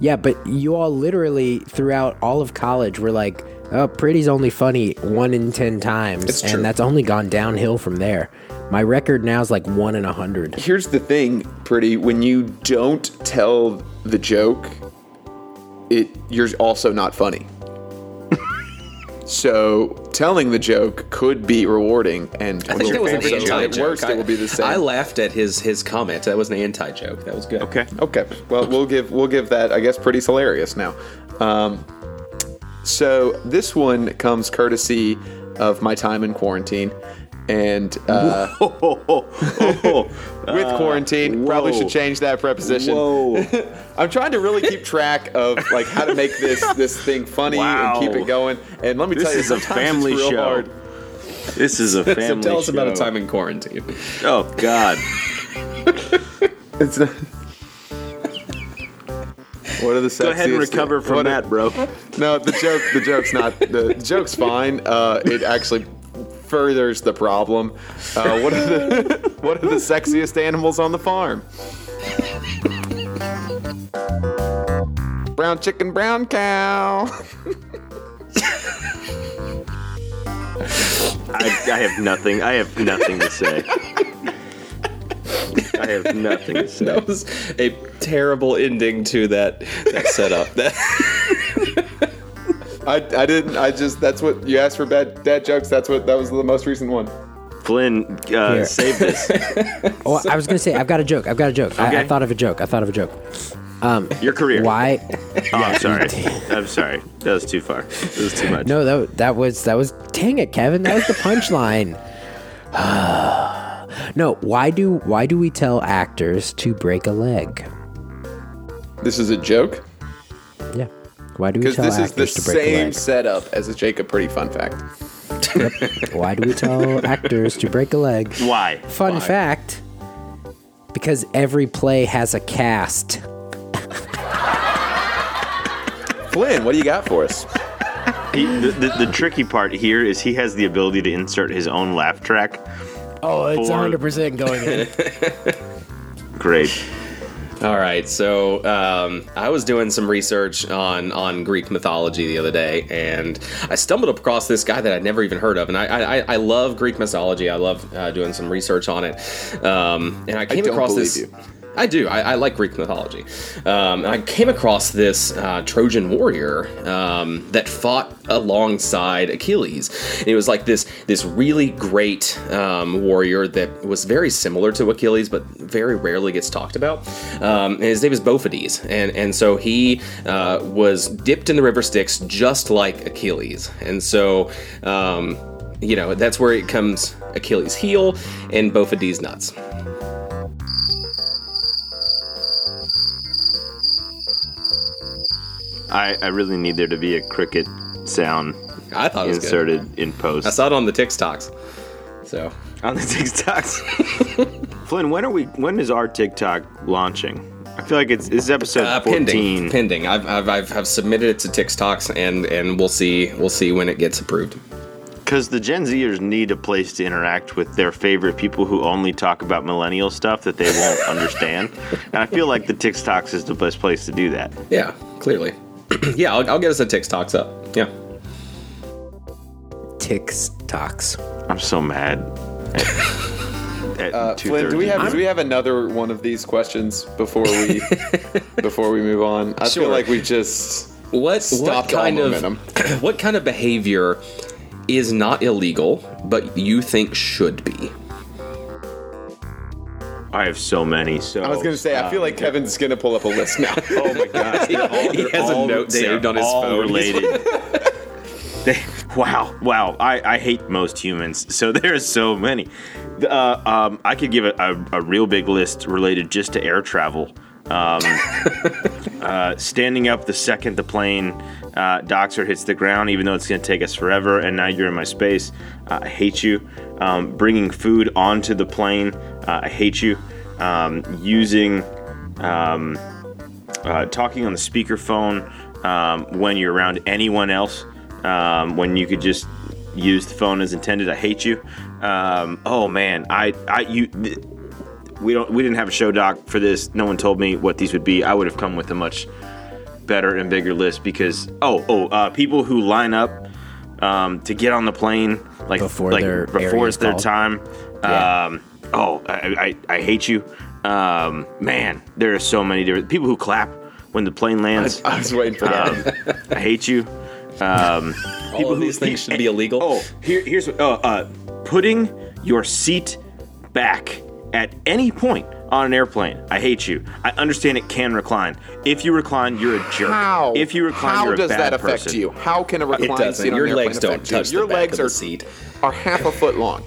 Yeah, but you all literally throughout all of college were like, "Oh, Pretty's only funny one in ten times," It's true. and that's only gone downhill from there. My record now is like one in a hundred. Here's the thing, pretty. When you don't tell the joke, it you're also not funny. So telling the joke could be rewarding, and I think that was an also, anti at joke. worst, it will be the same. I laughed at his his comment. That was an anti joke. That was good. Okay. Okay. Well, we'll give we'll give that. I guess pretty hilarious now. Um, so this one comes courtesy of my time in quarantine, and uh, with quarantine, probably should change that preposition. Whoa. I'm trying to really keep track of like how to make this this thing funny and keep it going. And let me This tell you, this is a family show. hard. This is a So family tell us about a time in quarantine. Oh God. It's not- what are the seconds? Go ahead and sexiest- recover from what that, bro. No, the joke. The joke's not. The joke's fine. Uh, it actually furthers the problem. Uh, what are the What are the sexiest animals on the farm? Brown chicken, brown cow. I, I have nothing. I have nothing to say. I have nothing to say. That was a terrible ending to that that setup. That I, I didn't. I just. That's what you asked for. Bad dad jokes. That's what. That was the most recent one. Flynn, uh, Here. save this. Oh, I was gonna say I've got a joke. I've got a joke. I, I thought of a joke. I thought of a joke. Your career. Why? Oh, I'm sorry. I'm sorry. That was too far. That was too much. No, that that was that was. Dang it, Kevin. That was the punchline. no, why do why do we tell actors to break a leg? This is a joke Yeah. Why do we because tell this is the actors to break a same leg? setup as a Jacob Pretty fun fact. Why do we tell actors to break a leg? Why? Fun Why? fact. Because every play has a cast. Flynn, what do you got for us? He, the, the, the tricky part here is he has the ability to insert his own laugh track. Oh, it's For- 100% going in. Great. All right, so um, I was doing some research on on Greek mythology the other day, and I stumbled across this guy that I'd never even heard of. And I I, I love Greek mythology. I love uh, doing some research on it. Um, and I came don't across this. you. I do. I, I like Greek mythology. Um, I came across this uh, Trojan warrior um, that fought alongside Achilles. And it was like this this really great um, warrior that was very similar to Achilles, but very rarely gets talked about. Um, and his name is Bophides, and and so he uh, was dipped in the river Styx just like Achilles. And so. Um, you know, that's where it comes Achilles' heel and Bophides' nuts. I, I really need there to be a cricket sound I thought it was good. inserted in post I saw it on the TikToks. So on the TikToks. Flynn, when are we? When is our TikTok launching? I feel like it's this is episode uh, fourteen. pending, pending. I've, I've, I've, have submitted it to TikToks, and and we'll see we'll see when it gets approved. Because the Gen Zers need a place to interact with their favorite people who only talk about millennial stuff that they won't understand. And I feel like the TikToks is the best place to do that. Yeah, clearly. yeah, I'll, I'll get us a TikToks up. Yeah. Ticks talks. I'm so mad. At, at two Flynn, do we thirds have of do we have another one of these questions before we before we move on? I feel like we just What what Stopped all kind of what kind of behavior is not illegal but you think should be? I have so many. So I was gonna say I feel like Kevin's gonna pull up a list now. Oh my gosh! They're all- He they're has a note saved on his all phone. Related. they, wow, wow! I, I hate most humans, so there's so many. Uh, um, I could give a, a, a real big list related just to air travel. Um, uh, standing up the second the plane uh, or hits the ground, even though it's going to take us forever, and now you're in my space. Uh, I hate you. Um, bringing food onto the plane. Uh, I hate you. Um, using um, uh, talking on the speakerphone um, when you're around anyone else, um, when you could just use the phone as intended. I hate you. Um, oh man, I, I, you. Th- we don't. We didn't have a show doc for this. No one told me what these would be. I would have come with a much better and bigger list because oh oh uh, people who line up um, to get on the plane like Before like their before it's their called. time. Yeah. Um, oh, I, I, I hate you. Um, man, there are so many different people who clap when the plane lands. I was waiting for that. Um, I hate you. Um, All of these things should be illegal. oh, here, here's what. Uh, uh, putting your seat back at any point on an airplane. I hate you. I understand it can recline. If you recline, you're a jerk. How? If you recline, how you're a does that affect person. you? How can a It recline doesn't. seat on Your an airplane legs don't affect you? touch Your the back legs of the are seat. are half a foot long.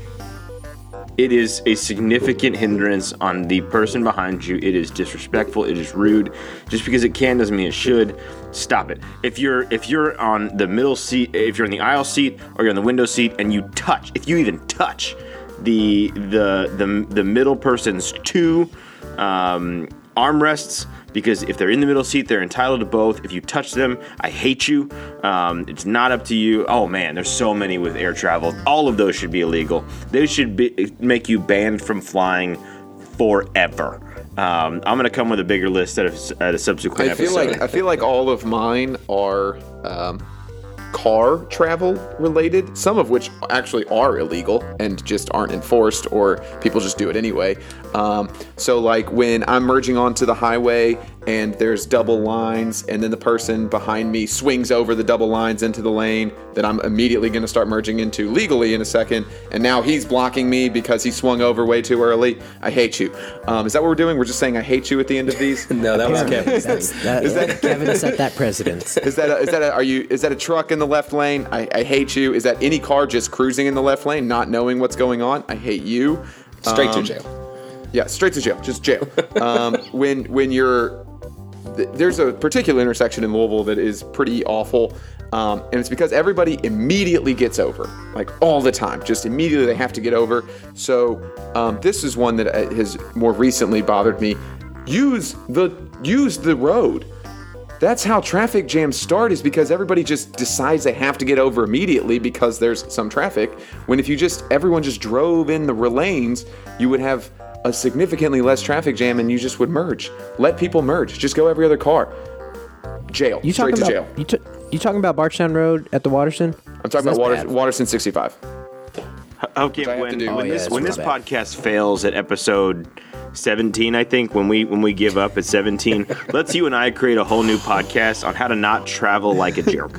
It is a significant hindrance on the person behind you. It is disrespectful. It is rude. Just because it can doesn't mean it should. Stop it. If you're if you're on the middle seat, if you're in the aisle seat or you're on the window seat, and you touch, if you even touch the the the, the middle person's two um, armrests, because if they're in the middle seat, they're entitled to both. If you touch them, I hate you. Um, it's not up to you. Oh man, there's so many with air travel. All of those should be illegal. They should be, make you banned from flying forever. Um, I'm gonna come with a bigger list at a, at a subsequent I feel episode. like I feel like all of mine are um, car travel related, some of which actually are illegal and just aren't enforced, or people just do it anyway. Um, so, like when I'm merging onto the highway and there's double lines, and then the person behind me swings over the double lines into the lane that I'm immediately going to start merging into legally in a second, and now he's blocking me because he swung over way too early. I hate you. Um, is that what we're doing? We're just saying I hate you at the end of these. No, that was Kevin, Kevin's that's, that, Is that- Kevin set that precedence. Is that a, is that a, are you is that a truck in the left lane? I, I hate you. Is that any car just cruising in the left lane, not knowing what's going on? I hate you. Straight to Um, jail. Yeah, straight to jail, just jail. Um, when when you're th- there's a particular intersection in Louisville that is pretty awful, um, and it's because everybody immediately gets over, like all the time. Just immediately they have to get over. So um, this is one that uh, has more recently bothered me. Use the use the road. That's how traffic jams start is because everybody just decides they have to get over immediately because there's some traffic. When if you just everyone just drove in the lanes, you would have a significantly less traffic jam and you just would merge. Let people merge. Just go every other car. Jail. You Straight talking to about jail. you, t- you talking about Bardstown Road at the Watterson? I'm talking about Water, Watterson 65. Okay, Which when, to when Oh, yeah, this when this bad. podcast fails at episode 17, I think when we when we give up at 17, let's you and I create a whole new podcast on how to not travel like a jerk.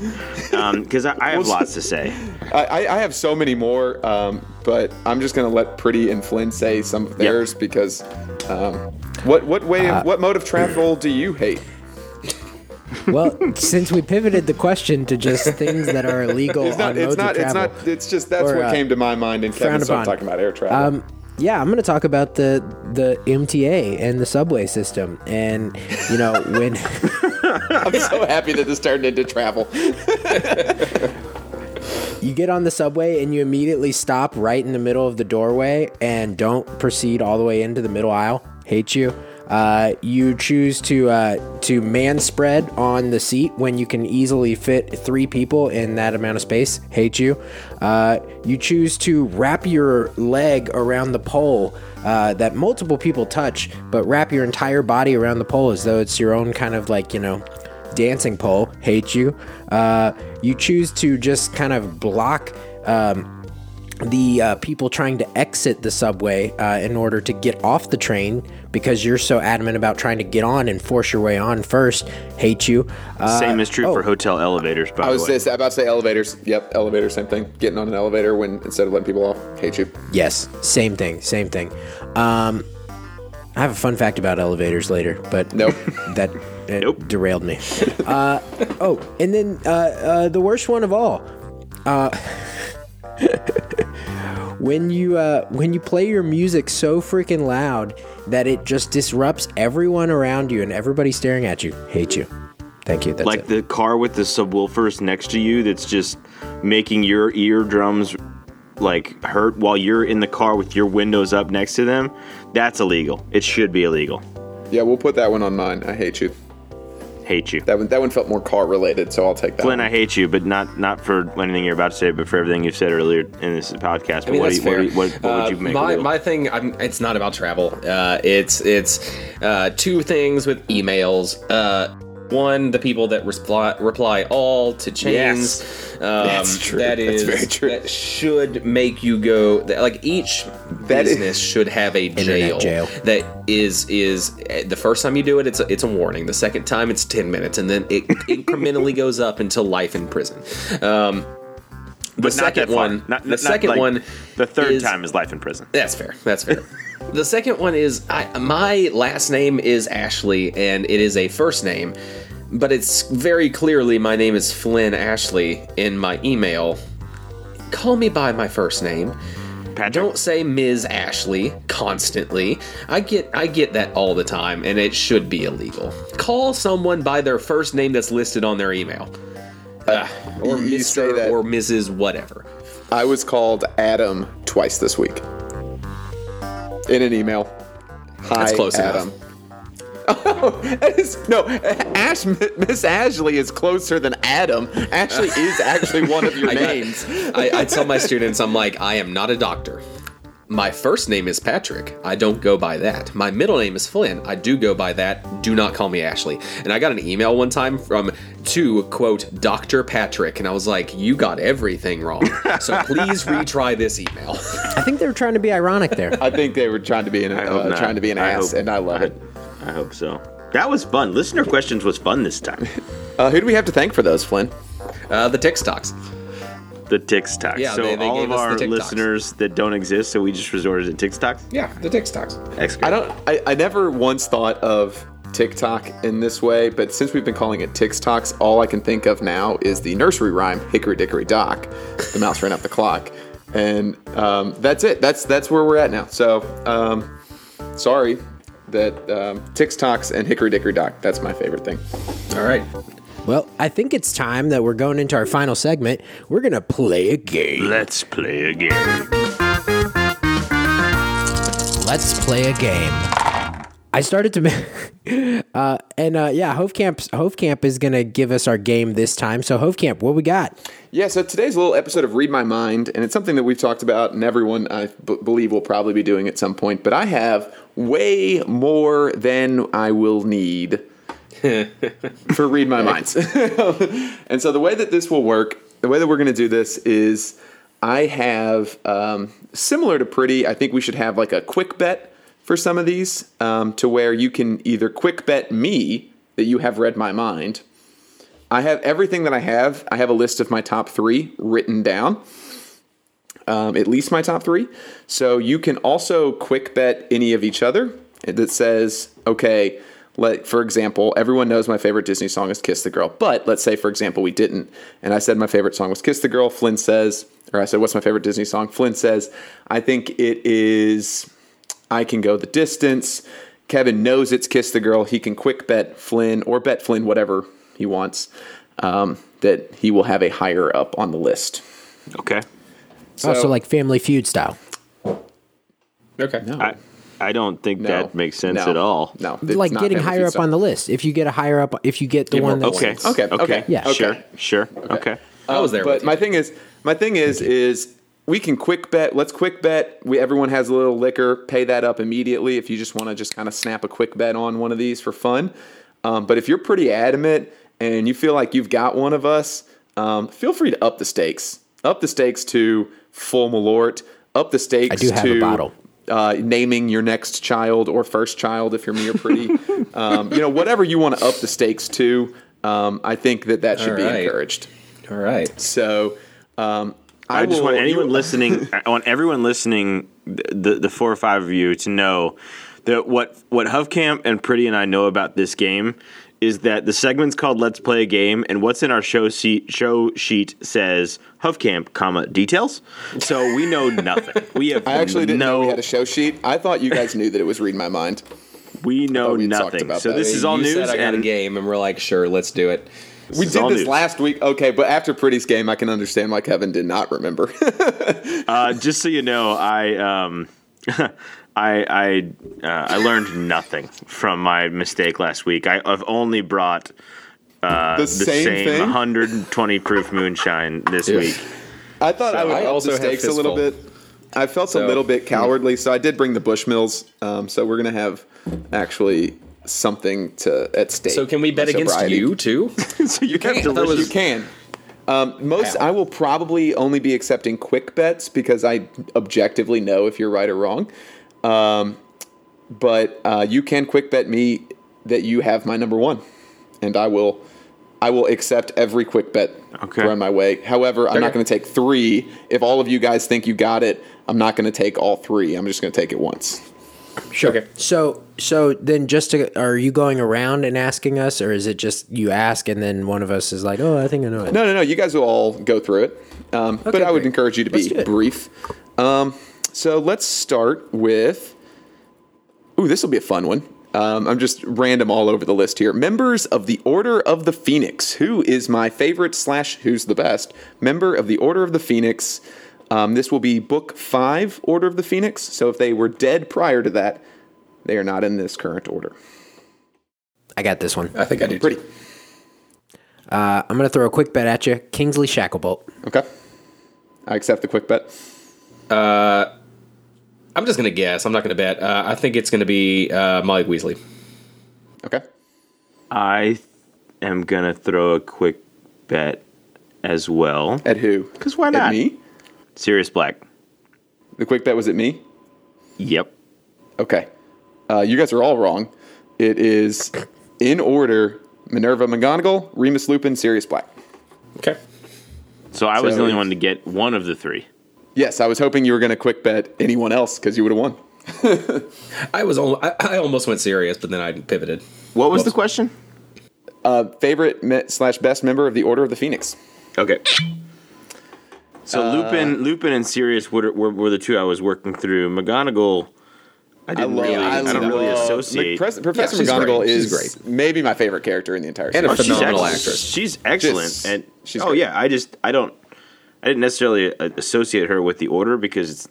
Because I, I have lots to say. I, I I have so many more, um, but I'm just gonna let Pretty and Flynn say some of theirs because um, what what way Uh, of, what mode of travel do you hate? Well, since we pivoted the question to just things that are illegal It's not. on It's not. of It's not. It's just that's or, what uh, came to my mind. And Kevin started talking about air travel. Um, yeah, I'm going to talk about the the MTA and the subway system, and you know when I'm so happy that this turned into travel. you get on the subway and you immediately stop right in the middle of the doorway and don't proceed all the way into the middle aisle. Hate you. Uh, you choose to uh, to man spread on the seat when you can easily fit three people in that amount of space. Hate you. Uh, you choose to wrap your leg around the pole uh, that multiple people touch, but wrap your entire body around the pole as though it's your own kind of like you know dancing pole. Hate you. Uh, you choose to just kind of block. Um, the people trying to exit the subway in order to get off the train because you're so adamant about trying to get on and force your way on first. Hate you. Uh, Same is true oh. for hotel elevators, by I the was way. just about to say elevators. Yep, elevators. Same thing. Getting on an elevator when instead of letting people off. Hate you. Yes, same thing, same thing. Um, I have a fun fact about elevators later, but Nope. that it Nope. derailed me. Uh, oh, and then uh, uh, the worst one of all. Uh, when you uh, when you play your music so freaking loud that it just disrupts everyone around you and everybody staring at you. Hate you. Thank you. That's like it. the car with the subwoofers next to you that's just making your eardrums like hurt while you're in the car with your windows up next to them. That's illegal. It should be illegal. Yeah, we'll put that one on mine. I hate you. Hate you. That one. That one felt more car related, so I'll take that. Flynn, one. I hate you, but not not for anything you're about to say, but for everything you've said earlier in this podcast. But I mean, what, that's you- what, fair. do you- what, what would you Uh, make? my illegal? my thing? I'm, it's not about travel. Uh, it's it's uh, two things with emails. One, the people that reply reply all to chains. Um, That's true. That That's very true. That should make you go. that- Like each That is- business should have a jail, jail. that is is uh, the first time you do it, it's a, it's a warning. The second time, it's ten minutes, and then it incrementally goes up until life in prison. Um, the second one, Not, the not second like one, The third is- time is life in prison. that's fair. That's fair. the second one is I, my last name is Ashley, and it is a first name, but it's very clearly my name is Flynn Ashley in my email. Call me by my first name. Patrick, Don't say Ms. Ashley constantly. I get I get that all the time, and it should be illegal. Call someone by their first name that's listed on their email. Uh, or Mr. or Mrs. whatever. I was called Adam twice this week in an email. Hi, That's close enough. Adam. Oh, that is, no, Ash, Miss Ashley is closer than Adam. Ashley is actually one of your I got- names. I, I tell my students, I'm like, I am not a doctor. My first name is Patrick. I don't go by that. My middle name is Flynn. I do go by that. Do not call me Ashley. And I got an email one time from to quote Dr. Patrick, and I was like, "You got everything wrong." So please retry this email. I think they were trying to be ironic there. I think they were trying to be an uh, trying to be an I ass, hope- and I love it. I hope so. That was fun. Listener questions was fun this time. Uh, who do we have to thank for those, Flynn? Uh, the TikToks. The TikToks. Yeah, so they- they all gave of us our listeners that don't exist, so we just resorted to TikToks. Yeah, the TikToks. Excellent. I don't. I, I never once thought of TikTok in this way, but since we've been calling it TikToks, all I can think of now is the nursery rhyme "Hickory Dickory Dock." The mouse ran up the clock, and um, that's it. That's that's where we're at now. So, um, sorry that um, TikToks and Hickory Dickory Dock. That's my favorite thing. All right. Well, I think it's time that we're going into our final segment. We're going to play a game. Let's play a game. Let's play a game. I started to, uh, and uh, yeah, Hofkamp Hofkamp is gonna give us our game this time. So Hofkamp, what we got? Yeah, so today's a little episode of Read My Mind, and it's something that we've talked about, and everyone I b- believe will probably be doing at some point. But I have way more than I will need for Read My Minds. and so the way that this will work, the way that we're going to do this is I have, um, similar to Pretty, I think we should have like a quick bet for some of these um, to where you can either quick bet me that you have read my mind. I have everything that I have. I have a list of my top three written down, um, at least my top three. So you can also quick bet any of each other that says, okay, let, for example, everyone knows my favorite Disney song is Kiss the Girl. But let's say, for example, we didn't. And I said my favorite song was Kiss the Girl. Flynn says, or I said, what's my favorite Disney song? Flynn says, I think it is I Can Go the Distance. Kevin knows it's Kiss the Girl. He can quick bet Flynn or bet Flynn whatever he wants um, that he will have a higher up on the list. Okay. oh, also, like Family Feud style. Okay. I, I don't think No. that makes sense No. at all. No, it's like getting higher up style. on the list. If you get a higher up, if you get the Give one more that's Okay. Okay, Okay. okay, Yeah. okay. Sure. Sure. Okay. I was there But my thing is, my thing is, is we can quick bet. Let's quick bet. We everyone has a little liquor. Pay that up immediately if you just want to just kind of snap a quick bet on one of these for fun. Um, but if you're pretty adamant and you feel like you've got one of us, um, feel free to up the stakes. Up the stakes to full Malort. Up the stakes I do have to a bottle. Uh, naming your next child or first child if you're me or pretty. um, you know, whatever you want to up the stakes to. Um, I think that that should All be right. encouraged. All right. So, um, I, just will- want anyone you- listening. I want everyone listening, the the four or five of you, to know that what what Hofkamp and Pretty and I know about this game is that the segment's called "Let's Play a Game," and what's in our show sheet show sheet says Hofkamp, comma details. So we know nothing. We have I actually didn't know we had a show sheet. I thought you guys knew that it was read my mind. we know thought we'd talked nothing. about So that. this is all you news. said I got a game, and we're like, sure, let's do it. We is did this news. last week. Okay, but after Pretty's game, I can understand why Kevin did not remember. Uh, just so you know, I um, I I uh, I learned nothing from my mistake last week. I, I've only brought uh, the, the same, same, 120 proof moonshine this week. I thought I would I up also the stakes a little bit. I felt a little bit cowardly, so I did bring the Bushmills. Um, so we're gonna have actually something to at stake. So can we bet against sobriety. you too? so you have You delicious. can. Um, most Wow. I will probably only be accepting quick bets because I objectively know if you're right or wrong. Um, but uh, you can quick bet me that you have my number one, and I will. I will accept every quick bet Okay. thrown my way. However, I'm not going to take three. If all of you guys think you got it, I'm not going to take all three. I'm just going to take it once. Sure. Okay. So, so then, just to, are you going around and asking us, or is it just you ask and then one of us is like, "Oh, I think I know it." No, no, no. You guys will all go through it. Um, but Okay, I would great. encourage you to Let's be brief. Um, so let's start with. Ooh, this will be a fun one. Um, I'm just random all over the list here. Members of the Order of the Phoenix. Who is my favorite slash who's the best member of the Order of the Phoenix? Um, this will be book five, Order of the Phoenix. So if they were dead prior to that, they are not in this current order. I got this one. I think I do. Pretty. Too. Uh, I'm gonna throw a quick bet at you. Kingsley Shacklebolt. Okay. I accept the quick bet. I'm just gonna guess. I'm not gonna bet. Uh, I think it's gonna be uh, Molly Weasley. Okay. I am gonna throw a quick bet as well. At who? Because why At not? me? Sirius Black. The quick bet was at me? Yep. Okay. Uh, you guys are all wrong. It is in order Minerva McGonagall, Remus Lupin, Sirius Black. Okay. So I was So the only one to get one of the three. Yes, I was hoping you were going to quick bet anyone else because you would have won. I was. Al- I, I almost went Sirius, but then I pivoted. What was Whoops. the question? Uh, favorite me- slash best member of the Order of the Phoenix? Okay. So Lupin, Lupin, and Sirius were, were, were the two I was working through. McGonagall, I didn't really, I, don't really associate. Professor Professor she's McGonagall great. is She's maybe my favorite character in the entire And series. a Oh, she's phenomenal ex- actress. She's excellent, Just- and she's oh great. yeah, I just I don't I didn't necessarily uh, associate her with the order because it's.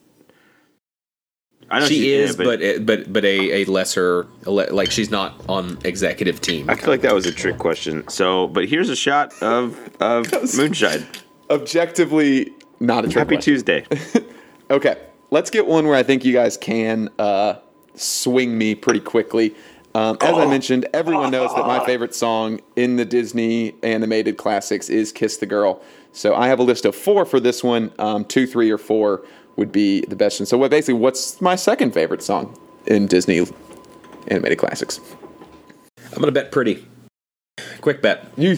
I know She she's- is, yeah, but but but a, a lesser like she's not on executive team. I feel like that was a trick question. So, but here's a shot of of moonshine. Objectively, not a trick Happy question. Tuesday. Okay, let's get one where I think you guys can uh, swing me pretty quickly. Um, as I mentioned, everyone knows that my favorite song in the Disney animated classics is "Kiss the Girl." So I have a list of four for this one. Um, two, three, or four would be the best one. So what, basically, what's my second favorite song in Disney animated classics? I'm gonna bet pretty. Quick bet. You, you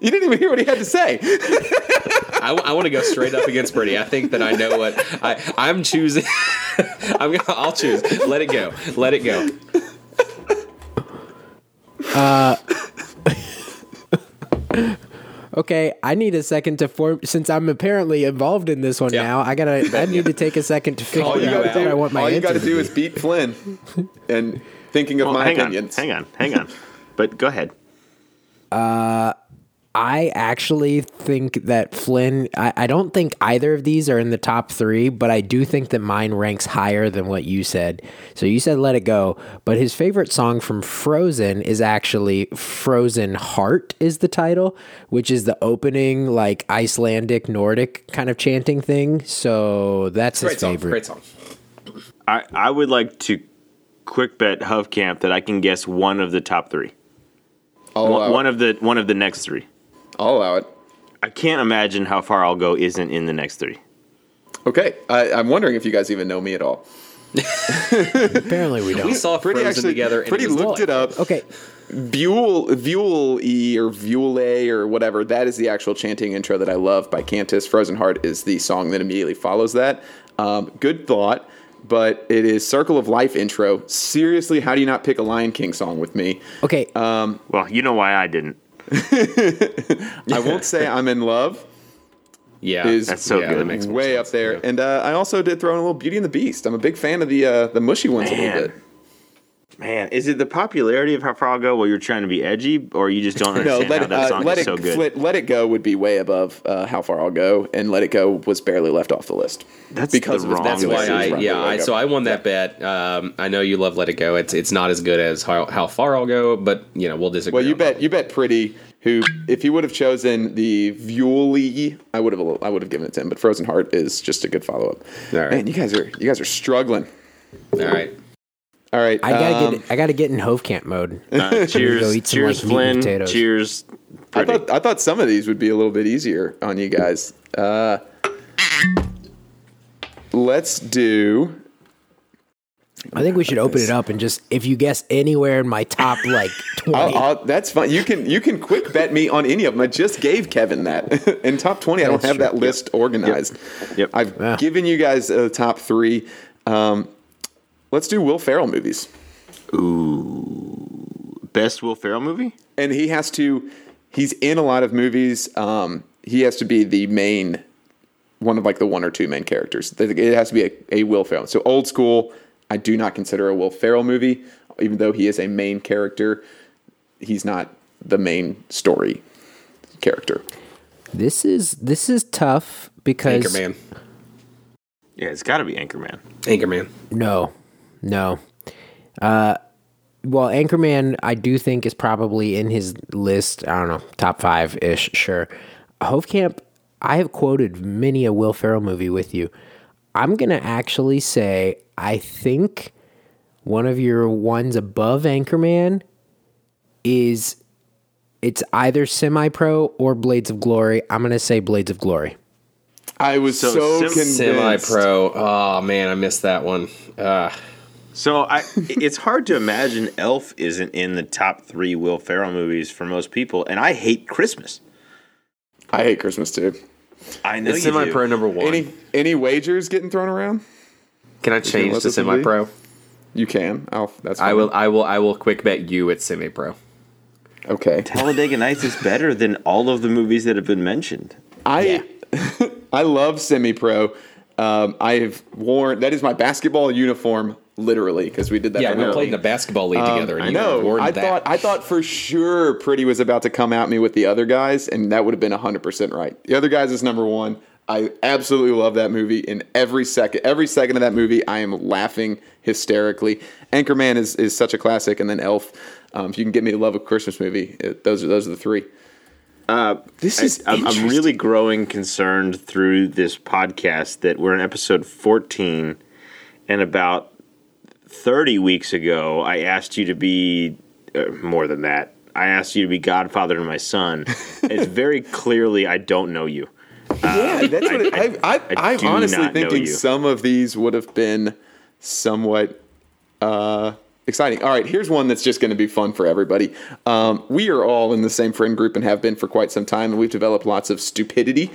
didn't even hear what he had to say. I, want to go straight up against Pretty. I think that I know what I, I'm choosing. I'm gonna. I'll choose. Let it go. Let it go. Okay, I need a second to form since I'm apparently involved in this one Yeah. now. I gotta. I need to take a second to figure All you out gotta what do- I want my All you got to to do is beat Flynn, and thinking of Well, my hang opinions. on, hang on, hang on. But go ahead. Uh, I actually think that Flynn. I, I don't think either of these are in the top three, but I do think that mine ranks higher than what you said. So you said "Let It Go," but his favorite song from Frozen is actually "Frozen Heart" is the title, which is the opening like Icelandic Nordic kind of chanting thing. So that's his Great song. favorite. Great song. I I would like to quick bet Hofkamp that I can guess one of the top three. I'll allow One, it. one of the one of the next three. I'll allow it. I can't imagine how far I'll go isn't in the next three. Okay, I, I'm wondering if you guys even know me at all. Apparently, we don't. We saw Pretty Frozen actually, together. and pretty it was looked it up. okay, Buell, Buell E or Buell A or whatever. That is the actual chanting intro that I love by Cantus. Frozen Heart is the song that immediately follows that. Um, good thought, but it is Circle of Life intro. Seriously, how do you not pick a Lion King song with me? okay. Uh, Well, you know why I didn't. I won't say I'm in love. Yeah, Is That's so yeah, good. That makes way sense. up there, Yeah. and uh, I also did throw in a little Beauty and the Beast. I'm a big fan of the uh, the mushy ones a little bit. Man, is it the popularity of how far I'll go while you're trying to be edgy, or you just don't No, understand let how it, that uh, song let is it so good? Let, let it go would be way above uh, how far I'll go, and let it go was barely left off the list. That's because the of its wrong That's why. I yeah. I, so I won that bet. Um, I know you love Let It Go. It's it's not as good as how, how far I'll go, but you know we'll disagree. Well, you on that. bet you bet Pretty. Who, if he would have chosen the Vuelie, I would have I would have given it to him. But Frozen Heart is just a good follow up. All right. Man, you guys are you guys are struggling. All right. All right, I gotta um, get. I gotta get in Hofkamp mode. Uh, go cheers, eat some, cheers, like, Flynn. potatoes. Cheers. I thought I thought some of these would be a little bit easier on you guys. Uh, let's do. I think we should open it up and just if you guess anywhere in my top like twenty. I'll, I'll, that's fine. You can you can quick bet me on any of them. I just gave Kevin that in top twenty. I don't That's have true. that list organized. Yep. I've Yeah. given you guys a top three. Um, let's do Will Ferrell movies, Ooh, Best Will Ferrell movie? and he has to. He's in a lot of movies. Um, he has to be the main, one of like the one or two main characters. It has to be a, a Will Ferrell. So old school. I do not consider a Will Ferrell movie, even though he is a main character. He's not the main story character. this is this is tough because Anchorman. Yeah, it's got to be Anchorman. Anchorman. no, no. Uh, well, Anchorman, I do think is probably in his list. I don't know, top five ish. Sure. Hofkamp, I have quoted many a Will Ferrell movie with you. I'm gonna actually say I think one of your ones above Anchorman is it's either semi pro or Blades of Glory. I'm gonna say Blades of Glory. I was So so, convinced. Semi pro. Oh man, I missed that one. Uh, So I, it's hard to imagine Elf isn't in the top three Will Ferrell movies for most people, and I hate Christmas. I hate Christmas too. I know it's you semi do. pro number one. Any any wagers getting thrown around? Can I change to this one be? semi pro? You can. I'll, that's I will. I will. I will quick bet you it's semi pro. Okay. Talladega Nights is better than all of the movies that have been mentioned. I I love semi pro. Um, I have worn that is my basketball uniform literally because we did that. Yeah, we Halloween. played in a basketball league together, and I you know. I that. thought I thought for sure Pretty was about to come at me with the other guys, and that would have been hundred percent right. The other guys is number one. I absolutely love that movie. In every second, every second of that movie, I am laughing hysterically. Anchorman is, is such a classic, and then Elf. Um, if you can get me to love a Christmas movie, it, those are those are the three. Uh, this is I, I'm, I'm really growing concerned through this podcast that we're in episode 14, and about 30 weeks ago, I asked you to be uh, more than that. I asked you to be godfather to my son. it's very clearly I don't know you. Yeah, that's what it, I, I, I am honestly thinking some of these would have been somewhat uh, exciting. All right, here's one that's just going to be fun for everybody. Um, we are all in the same friend group and have been for quite some time, and we've developed lots of stupidity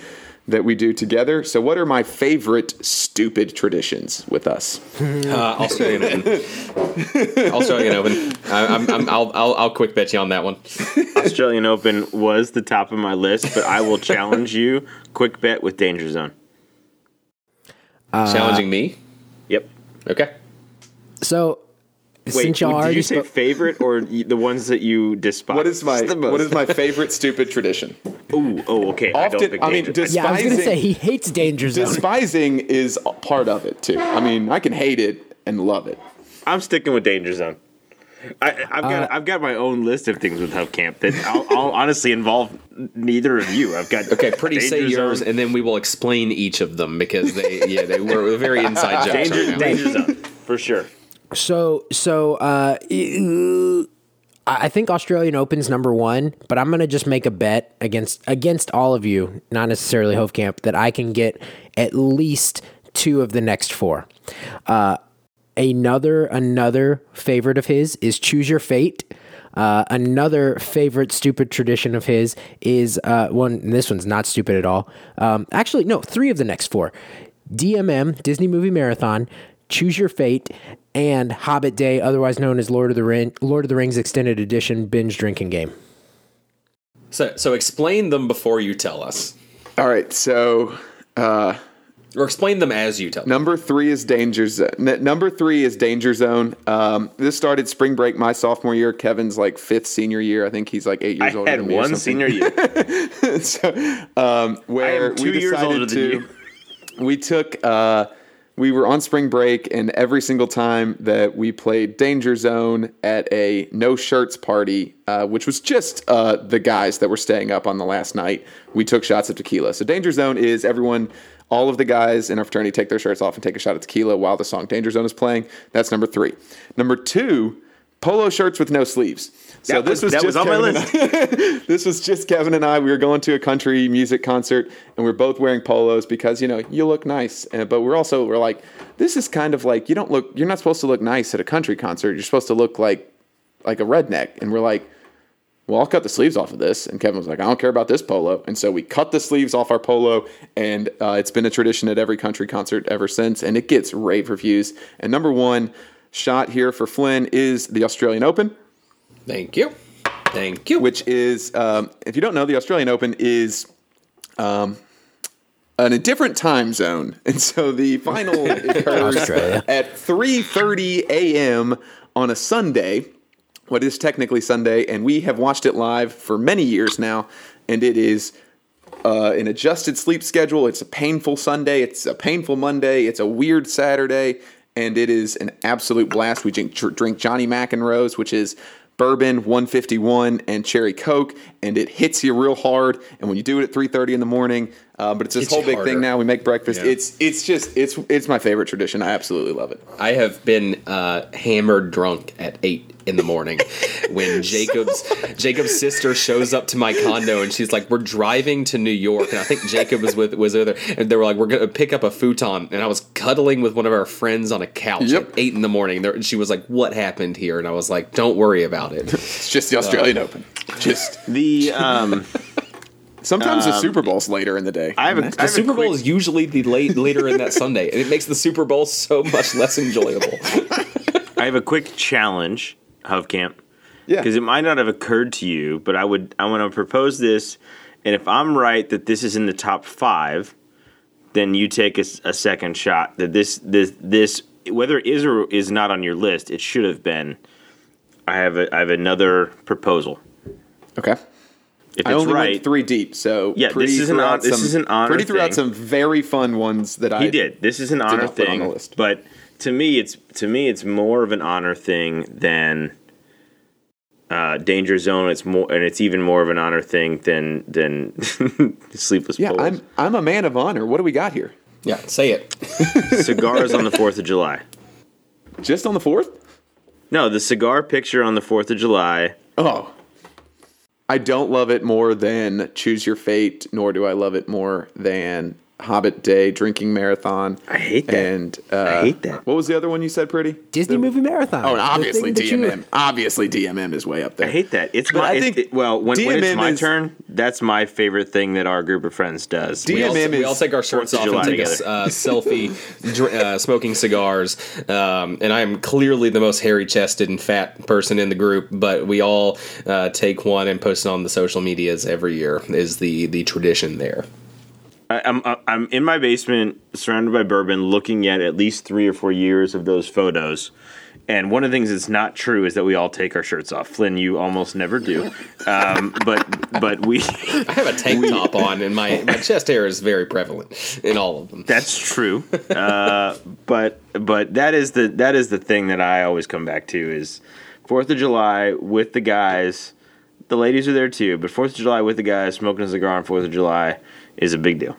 that we do together. So, what are my favorite stupid traditions with us? Uh, Australian Open. Australian Open. I, I'm, I'm, I'll, I'll, I'll quick bet you on that one. Australian Open was the top of my list, but I will challenge you. Quick bet with Danger Zone. Challenging me. Yep. Okay. So Wait, since y'all did you say spoke- favorite or the ones that you despise? What is my The most- what is my favorite stupid tradition? Ooh, oh, okay. I don't Often, think I mean, Danger- yeah, I was gonna say he hates Danger Zone. despising is part of it too. I mean, I can hate it and love it. I'm sticking with Danger Zone. I, I've Uh, got I've got my own list of things with Hofkamp that I'll, I'll honestly involve neither of you. I've got Okay, pretty say yours, Zone, and then we will explain each of them because they, yeah, they were very inside jokes Danger, right. Danger Zone for sure. So so uh, I think Australian Open's number one, but I'm gonna just make a bet against against all of you, not necessarily Hofkamp, that I can get at least two of the next four. Uh, another another favorite of his is Choose Your Fate. Uh, another favorite stupid tradition of his is uh, one. This one's not stupid at all. Um, actually, no, three of the next four: DMM Disney Movie Marathon, Choose Your Fate, and Hobbit Day, otherwise known as Lord of the Ring, Lord of the Rings Extended Edition binge drinking game. So, so explain them before you tell us, All right, so uh, or explain them as you tell. us. Number three is Danger Zone. N- number three is Danger Zone. Um, this started spring break my sophomore year. Kevin's like fifth senior year. I think he's like eight I years older had than me. or one senior year. so, um, where I am two we years decided older than to, you. we took, uh, we were on spring break, and every single time that we played Danger Zone at a no shirts party, uh, which was just uh, the guys that were staying up on the last night, we took shots of tequila. So Danger Zone is everyone. All of the guys in our fraternity take their shirts off and take a shot of tequila while the song Danger Zone is playing. That's number three. Number two, polo shirts with no sleeves. So That this was- was, that was just on Kevin and I- this was just Kevin and I. We were going to a country music concert, and we are both wearing polos because you know you look nice. Uh, but we're also we're like, this is kind of like you don't look. You're not supposed to look nice at a country concert. You're supposed to look like like a redneck. And we're like, well, I'll cut the sleeves off of this. And Kevin was like, I don't care about this polo. And so we cut the sleeves off our polo, and uh, it's been a tradition at every country concert ever since. And it gets rave reviews. And number one shot here for Flynn is the Australian Open Thank you. Thank you. which is, um, if you don't know, the Australian Open is um, in a different time zone, and so the final occurs Australia. at 3:30 a.m. on a Sunday. What is technically Sunday, and we have watched it live for many years now, and it is uh, an adjusted sleep schedule. It's a painful Sunday. It's a painful Monday. It's a weird Saturday, and it is an absolute blast. We drink, drink Johnny McEnroe's, which is bourbon 151 and cherry coke and it hits you real hard and when you do it at 3.30 in the morning Uh, but it's this It's whole big harder. thing now. We make breakfast. Yeah. It's it's just it's it's my favorite tradition. I absolutely love it. I have been uh, hammered drunk at eight in the morning when Jacob's Jacob's sister shows up to my condo and she's like, "We're driving to New York," and I think Jacob was with was there, and they were like, "We're gonna pick up a futon," and I was cuddling with one of our friends on a couch Yep. at eight in the morning. There, and she was like, "What happened here?" And I was like, "Don't worry about it." It's just the Australian Open. Just The um, sometimes the Super Bowl's later in the day. I have a, I The have a Super Bowl quick- is usually the late later in that Sunday, and it makes the Super Bowl so much less enjoyable. I have a quick challenge, Hofkamp. Yeah. Because it might not have occurred to you, but I would I want to propose this, and if I'm right that this is in the top five, then you take a second shot. That this this this whether it is or is not on your list, it should have been. I have a I have another proposal. okay. If I it's only right, went three deep, so Yeah, this Pretty is an out this some- is an honor Pretty threw out thing. some very fun ones that I He did. This is an honor put on thing, the list. but to me, it's to me, it's more of an honor thing than uh, Danger Zone. It's more, and it's even more of an honor thing than than Sleepless Yeah, Bowls. I'm I'm a man of honor. What do we got here? Yeah, say it. Cigars on the Fourth of July. Just on the fourth? No, the cigar picture on the Fourth of July. Oh. I don't love it more than Choose Your Fate, nor do I love it more than Hobbit Day Drinking Marathon. I hate that. And uh, I hate that. What was the other one you said, Pretty? Disney The- movie marathon. Oh, and obviously thing that you- DMM. Obviously DMM is way up there. I hate that. It's But my. I think it- well, when, when it's my is- turn, that's my favorite thing that our group of friends does. DMM We all, is we all take our shirts off of and July take a uh, selfie, dr- uh, smoking cigars. Um, and I am clearly the most hairy chested and fat person in the group, but we all uh, take one and post it on the social medias every year. Is the the tradition there? I, I'm I'm in my basement, surrounded by bourbon, looking at at least three or four years of those photos. And one of the things that's not true is that we all take our shirts off. Flynn, you almost never do, um, but but we. I have a tank top on, and my, my chest hair is very prevalent in all of them. That's true, uh, but but that is the that is the thing that I always come back to is Fourth of July with the guys. The ladies are there too, but Fourth of July with the guys smoking a cigar on Fourth of July is a big deal.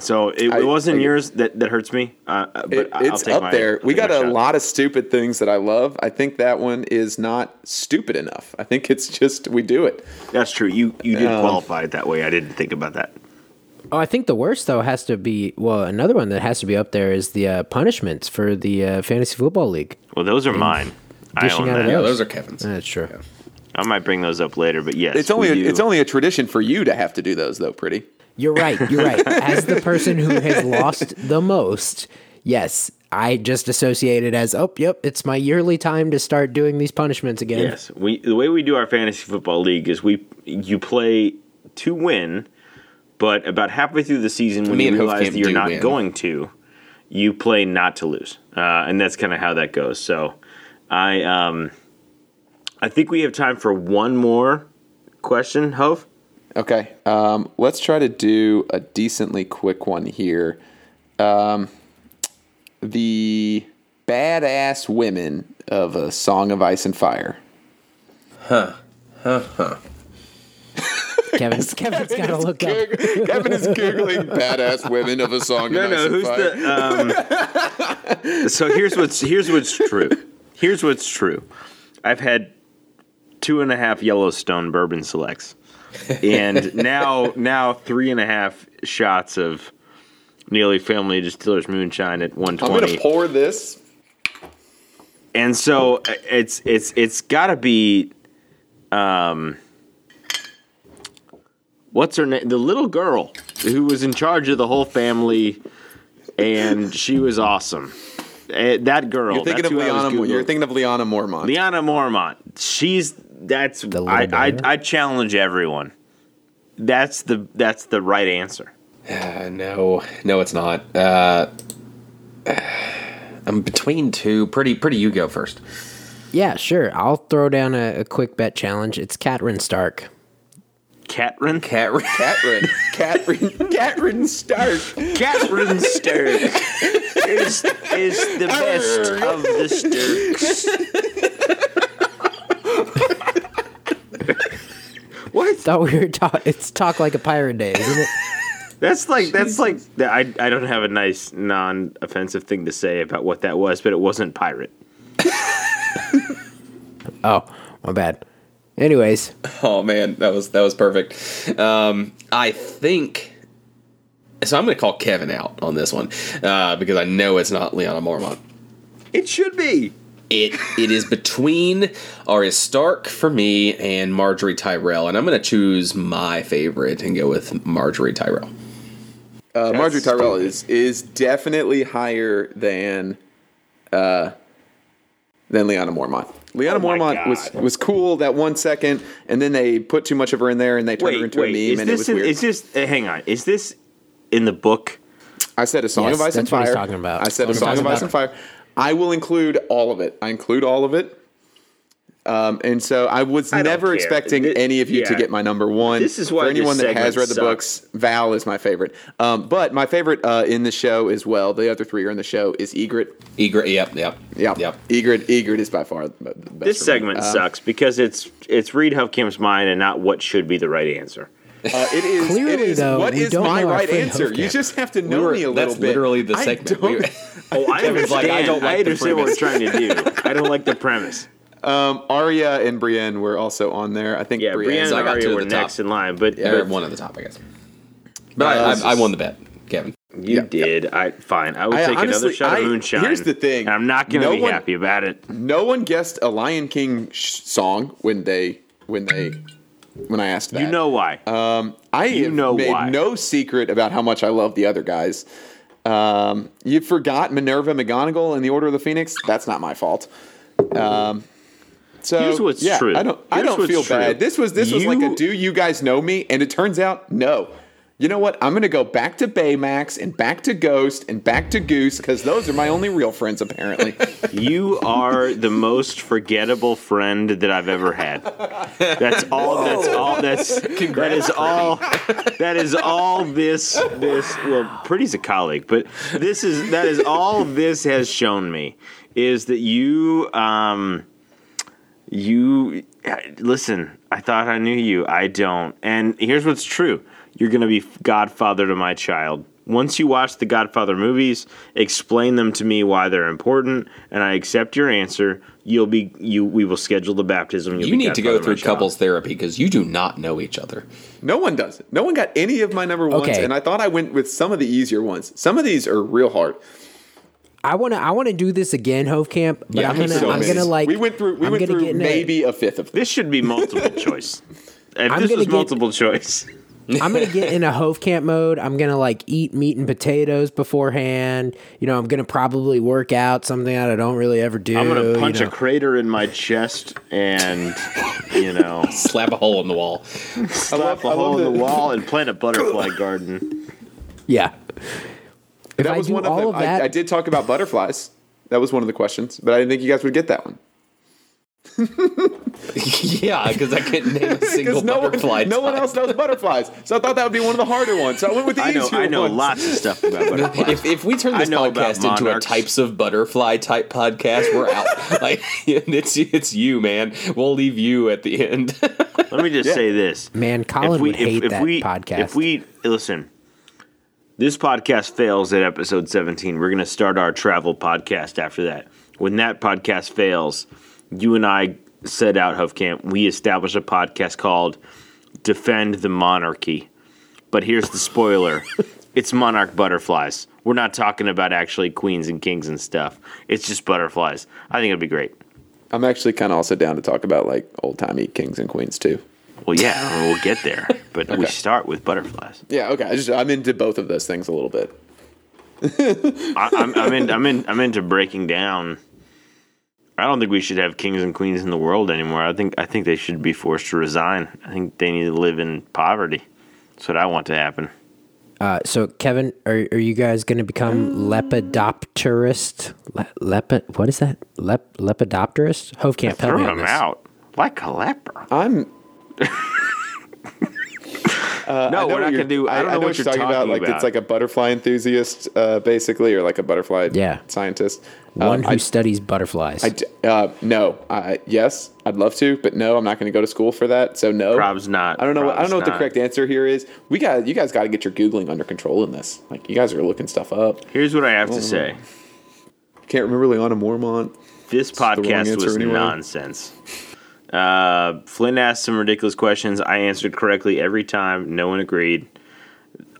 So it, I- it wasn't I- yours that, that hurts me, uh, uh, but It- I'll it's take up my- there. I'll We got a shot. lot of stupid things that I love. I think that one is not stupid enough. I think it's just we do it. That's true. You you did Um, qualify it that way. I didn't think about that. Oh, I think the worst though has to be well. Another one that has to be up there is the uh, punishments for the uh, fantasy football league. Well, those are mine. I dishing own out that. Yeah, those. those are Kevin's. That's true. I might bring those up later, but yes, It's only a, it's only a tradition for you to have to do those though. Pretty. You're right. You're right. As the person who has lost the most, yes, I just associate it as, oh, yep, it's my yearly time to start doing these punishments again. Yes, we the way we do our fantasy football league is we you play to win, but about halfway through the season when Me you realize that you're not win. going to, you play not to lose, uh, and that's kind of how that goes. So, I um, I think we have time for one more question, Hove. Okay. Um, let's try to do a decently quick one here. Um, the badass women of a Song of Ice and Fire. Huh. Huh. Huh. Kevin's, Kevin's got to look up. Kevin is googling badass women of a Song No, of no, Ice and who's Fire. the? Um, so here's what's here's what's true. Here's what's true. I've had two and a half Yellowstone bourbon selects, and now now three and a half shots of Neely Family Distillers Moonshine at 120. I'm gonna pour this. And so uh, it's it's it's got to be, um, what's her name? The little girl who was in charge of the whole family, and she was awesome. Eh, that girl. You're thinking of who I was Lyanna. You're thinking of Lyanna Mormont. Lyanna Mormont. She's that's little I, I? I challenge everyone. That's the that's the right answer. Uh, no, no, it's not. Uh, I'm between two. Pretty, pretty. You go first. Yeah, sure. I'll throw down a, a quick bet challenge. It's Catherine Stark. Catherine. Cat. Catherine. Catherine. Catherine Stark. Catherine Stark is, is the best of the Starks. what? Thought we were talk. It's talk like a pirate day, isn't it? That's like that's like I I don't have a nice non-offensive thing to say about what that was, but it wasn't pirate. Oh, my bad. Anyways, Oh man, that was that was perfect. Um, I think so. I'm going to call Kevin out on this one uh, because I know it's not Lyanna Mormont. It should be. It it is between Arya Stark for me and Margaery Tyrell, and I'm going to choose my favorite and go with Margaery Tyrell. Uh, Margaery Tyrell stupid. is is definitely higher than uh, than Lyanna Mormont. Lyanna Oh Mormont was was cool that one second, and then they put too much of her in there, and they turned her into wait. a meme, and it was in, weird. is this? uh, hang on. Is this in the book? I said a song Yes, of ice and that's what fire. he's talking about. I said a song of ice about- and fire. I will include all of it. I include all of it. Um, and so I was I never expecting Thi- any of you to get my number one. This is why for anyone that has segment read the sucks. books. Val is my favorite, um, but my favorite uh, in the show as well. The other three are in the show is Ygritte. Ygritte, yep, yep, Yeah, yep. Ygritte. Ygritte is by far the the best. This segment Um, sucks because it's it's Reed Hofkamp's mind and not what should be the right answer. Uh, it is. Clearly, it is. though, what we is don't my know right answer? You just have to We know were- me a little bit. that's bit. literally the I segment. don't- We- Oh, I Kevin's like, I don't like I the understand what we're premise. trying to do. I don't like the premise. um, Arya and Brienne were also on there. I think Yeah, Brienne. Brienne So I and got two Arya at were the top. next in line, but, Or but one at the top, I guess. But Uh, I, I, I won the bet, Kevin. you Yeah, did. I fine. I will I take another shot of moonshine. here's the thing. and I'm not going to No be one- happy about it. No one guessed a Lion King sh- song when they when they when I asked that. You know why? I you have know made why. no secret about how much I love the other guys. Um, you forgot Minerva McGonagall in the Order of the Phoenix. That's not my fault. Um, so Here's what's yeah, true. I don't. I don't feel true. bad. This was this was like a do you guys know me? And it turns out no. You know what? I'm going to go back to Baymax and back to Ghost and back to Goose because those are my only real friends apparently. You are the most forgettable friend that I've ever had. That's all. That's all. That's that is all. That is all. This this well, Pretty's a colleague, but this is that is all. This has shown me is that you um you listen. I thought I knew you. I don't. And here's what's true. You're going to be godfather to my child. Once you watch the Godfather movies, explain them to me why they're important, and I accept your answer. You'll be you. We will schedule the baptism. You'll You be need to go godfather to my through child. couples therapy because you do not know each other. No one does. No one got any of my number ones, Okay. and I thought I went with some of the easier ones. Some of these are real hard. I want to I want to do this again, Hove but Yeah, I'm gonna so, I'm man. gonna like we went through. We I'm went through get in a- maybe a fifth of them. This should be multiple choice. If I'm this gonna was get- multiple choice, I'm gonna get in a Hofkamp mode. I'm gonna like eat meat and potatoes beforehand. You know, I'm gonna probably work out something that I don't really ever do. I'm gonna you punch know. a crater in my chest, and you know, Slap a hole in the wall. slap I a hole in the wall and plant a butterfly garden. Yeah. If That I was do one of all them. of that, I, I did talk about butterflies. That was one of the questions, but I didn't think you guys would get that one. yeah, because I couldn't name a single no butterfly. one, no one else knows butterflies, so I thought that would be one of the harder ones. So I went with the I know, easier I know ones. lots of stuff about butterflies. If, if we turn this podcast into a types of butterfly type podcast, we're out. like it's it's you, man. We'll leave you at the end. Let me just say this. man, Colin would hate that podcast. If we listen, this podcast fails at episode 17. We're going to start our travel podcast after that. When that podcast fails, you and I set out Hofkamp. We established a podcast called Defend the Monarchy. But here's the spoiler. it's monarch butterflies. We're not talking about actually queens and kings and stuff. It's just butterflies. I think it'd be great. I'm actually kind of also down to talk about like old timey kings and queens too. Well, yeah, we'll get there. But we start with butterflies. Yeah, okay. I just I'm into both of those things a little bit. I, I'm, I'm in. I'm in. I'm into breaking down. I don't think we should have kings and queens in the world anymore. I think. I think they should be forced to resign. I think they need to live in poverty. That's what I want to happen. uh, so, Kevin, are are you guys going to become lepidopterist? Le, lepid, what is that? Lep, lepidopterist? Hofkamp, help Throw me on them this. out like a leper. I'm Uh, No, I we're what not you're- gonna do- I don't know what you're talking about. talking Like about. it's like a butterfly enthusiast, uh, basically, or like a butterfly Yeah. scientist. One Um, who I, studies butterflies. I d- uh, no, uh, yes, I'd love to, but no, I'm not going to go to school for that. So no, Prob's not. I don't know. I don't Prob's know what the correct answer here is. We got you guys got to get your googling under control in this. Like you guys are looking stuff up. Here's what I have to say. Can't remember Lyanna Mormont. This the podcast was anyway. nonsense. Uh, Flynn asked some ridiculous questions. I answered correctly every time. No one agreed.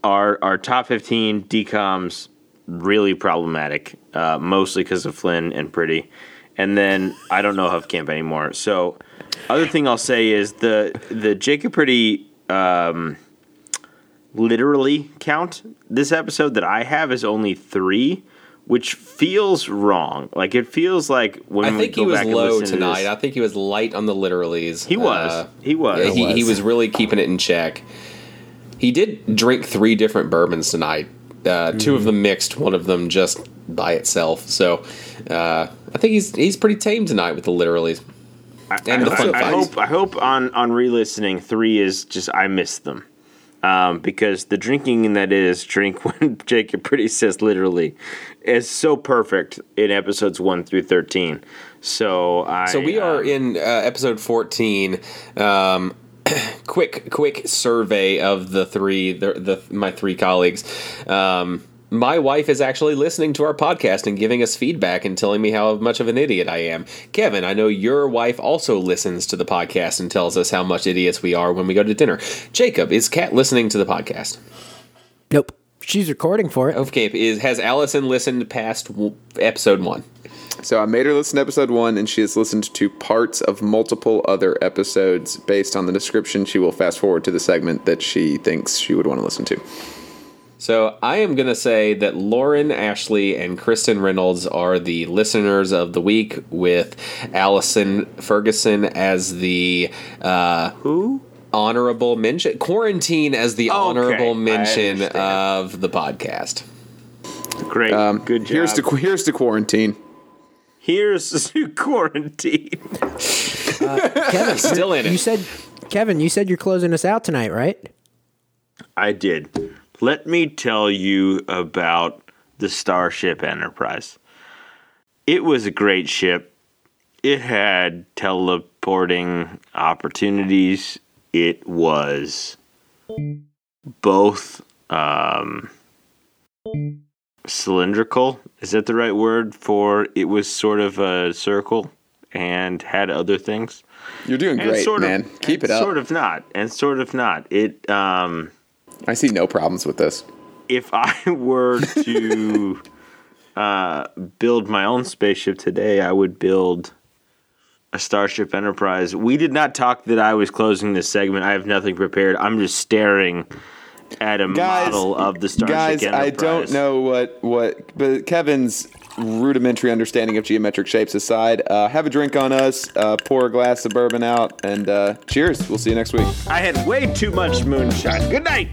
Our our top fifteen DCOMs really problematic, uh, mostly because of Flynn and Pretty. And then I don't know Hofkamp anymore. So, other thing I'll say is the the Jacob Pretty um, literally count this episode that I have is only three, which feels wrong. Like it feels like when I we think go he was back low listen to tonight. I think he was light on the literalies. He was. Uh, he was. yeah, he, he was really keeping it in check. He did drink three different bourbons tonight. Uh, Two of them mixed, one of them just by itself. So uh, I think he's he's pretty tame tonight with the literalies. and the I, fun I facts. hope I hope on on re-listening three is just I missed them. Um, because the drinking that is drink when Jacob Pretty says literally is so perfect in episodes one through thirteen. So I So we are um, in uh, episode 14. Um, quick, quick survey of the three, the, the my three colleagues. Um, my wife is actually listening to our podcast and giving us feedback and telling me how much of an idiot I am. Kevin, I know your wife also listens to the podcast and tells us how much idiots we are when we go to dinner. Jacob, is Kat listening to the podcast? nope. She's recording for it. Okay, is has Allison listened past w- episode one? So I made her listen to episode one, and she has listened to parts of multiple other episodes. Based on the description, she will fast forward to the segment that she thinks she would want to listen to. So I am going to say that Lauren Ashley and Kristen Reynolds are the listeners of the week, with Allison Ferguson as the uh, who? honorable mention, quarantine as the Okay, honorable mention of the podcast. Great, Um, good job. Here's to here's to quarantine. Here's to quarantine. Kevin, Still in it. You said, Kevin, you said you're closing us out tonight, right? I did. Let me tell you about the Starship Enterprise. It was a great ship. It had teleporting opportunities. It was both um, cylindrical. Is that the right word for it was sort of a circle and had other things? You're doing And great, sort of- man. Keep it up. Sort of not, and sort of not. It um I see no problems with this. if I were to uh, build my own spaceship today, I would build a Starship Enterprise. We did not talk that I was closing this segment. I have nothing prepared. I'm just staring at a Guys, model of the Starship Guys, Enterprise. I don't know what what, but Kevin's rudimentary understanding of geometric shapes aside, uh, have a drink on us, uh, pour a glass of bourbon out, and uh, cheers. We'll see you next week. I had way too much moonshine. Good night.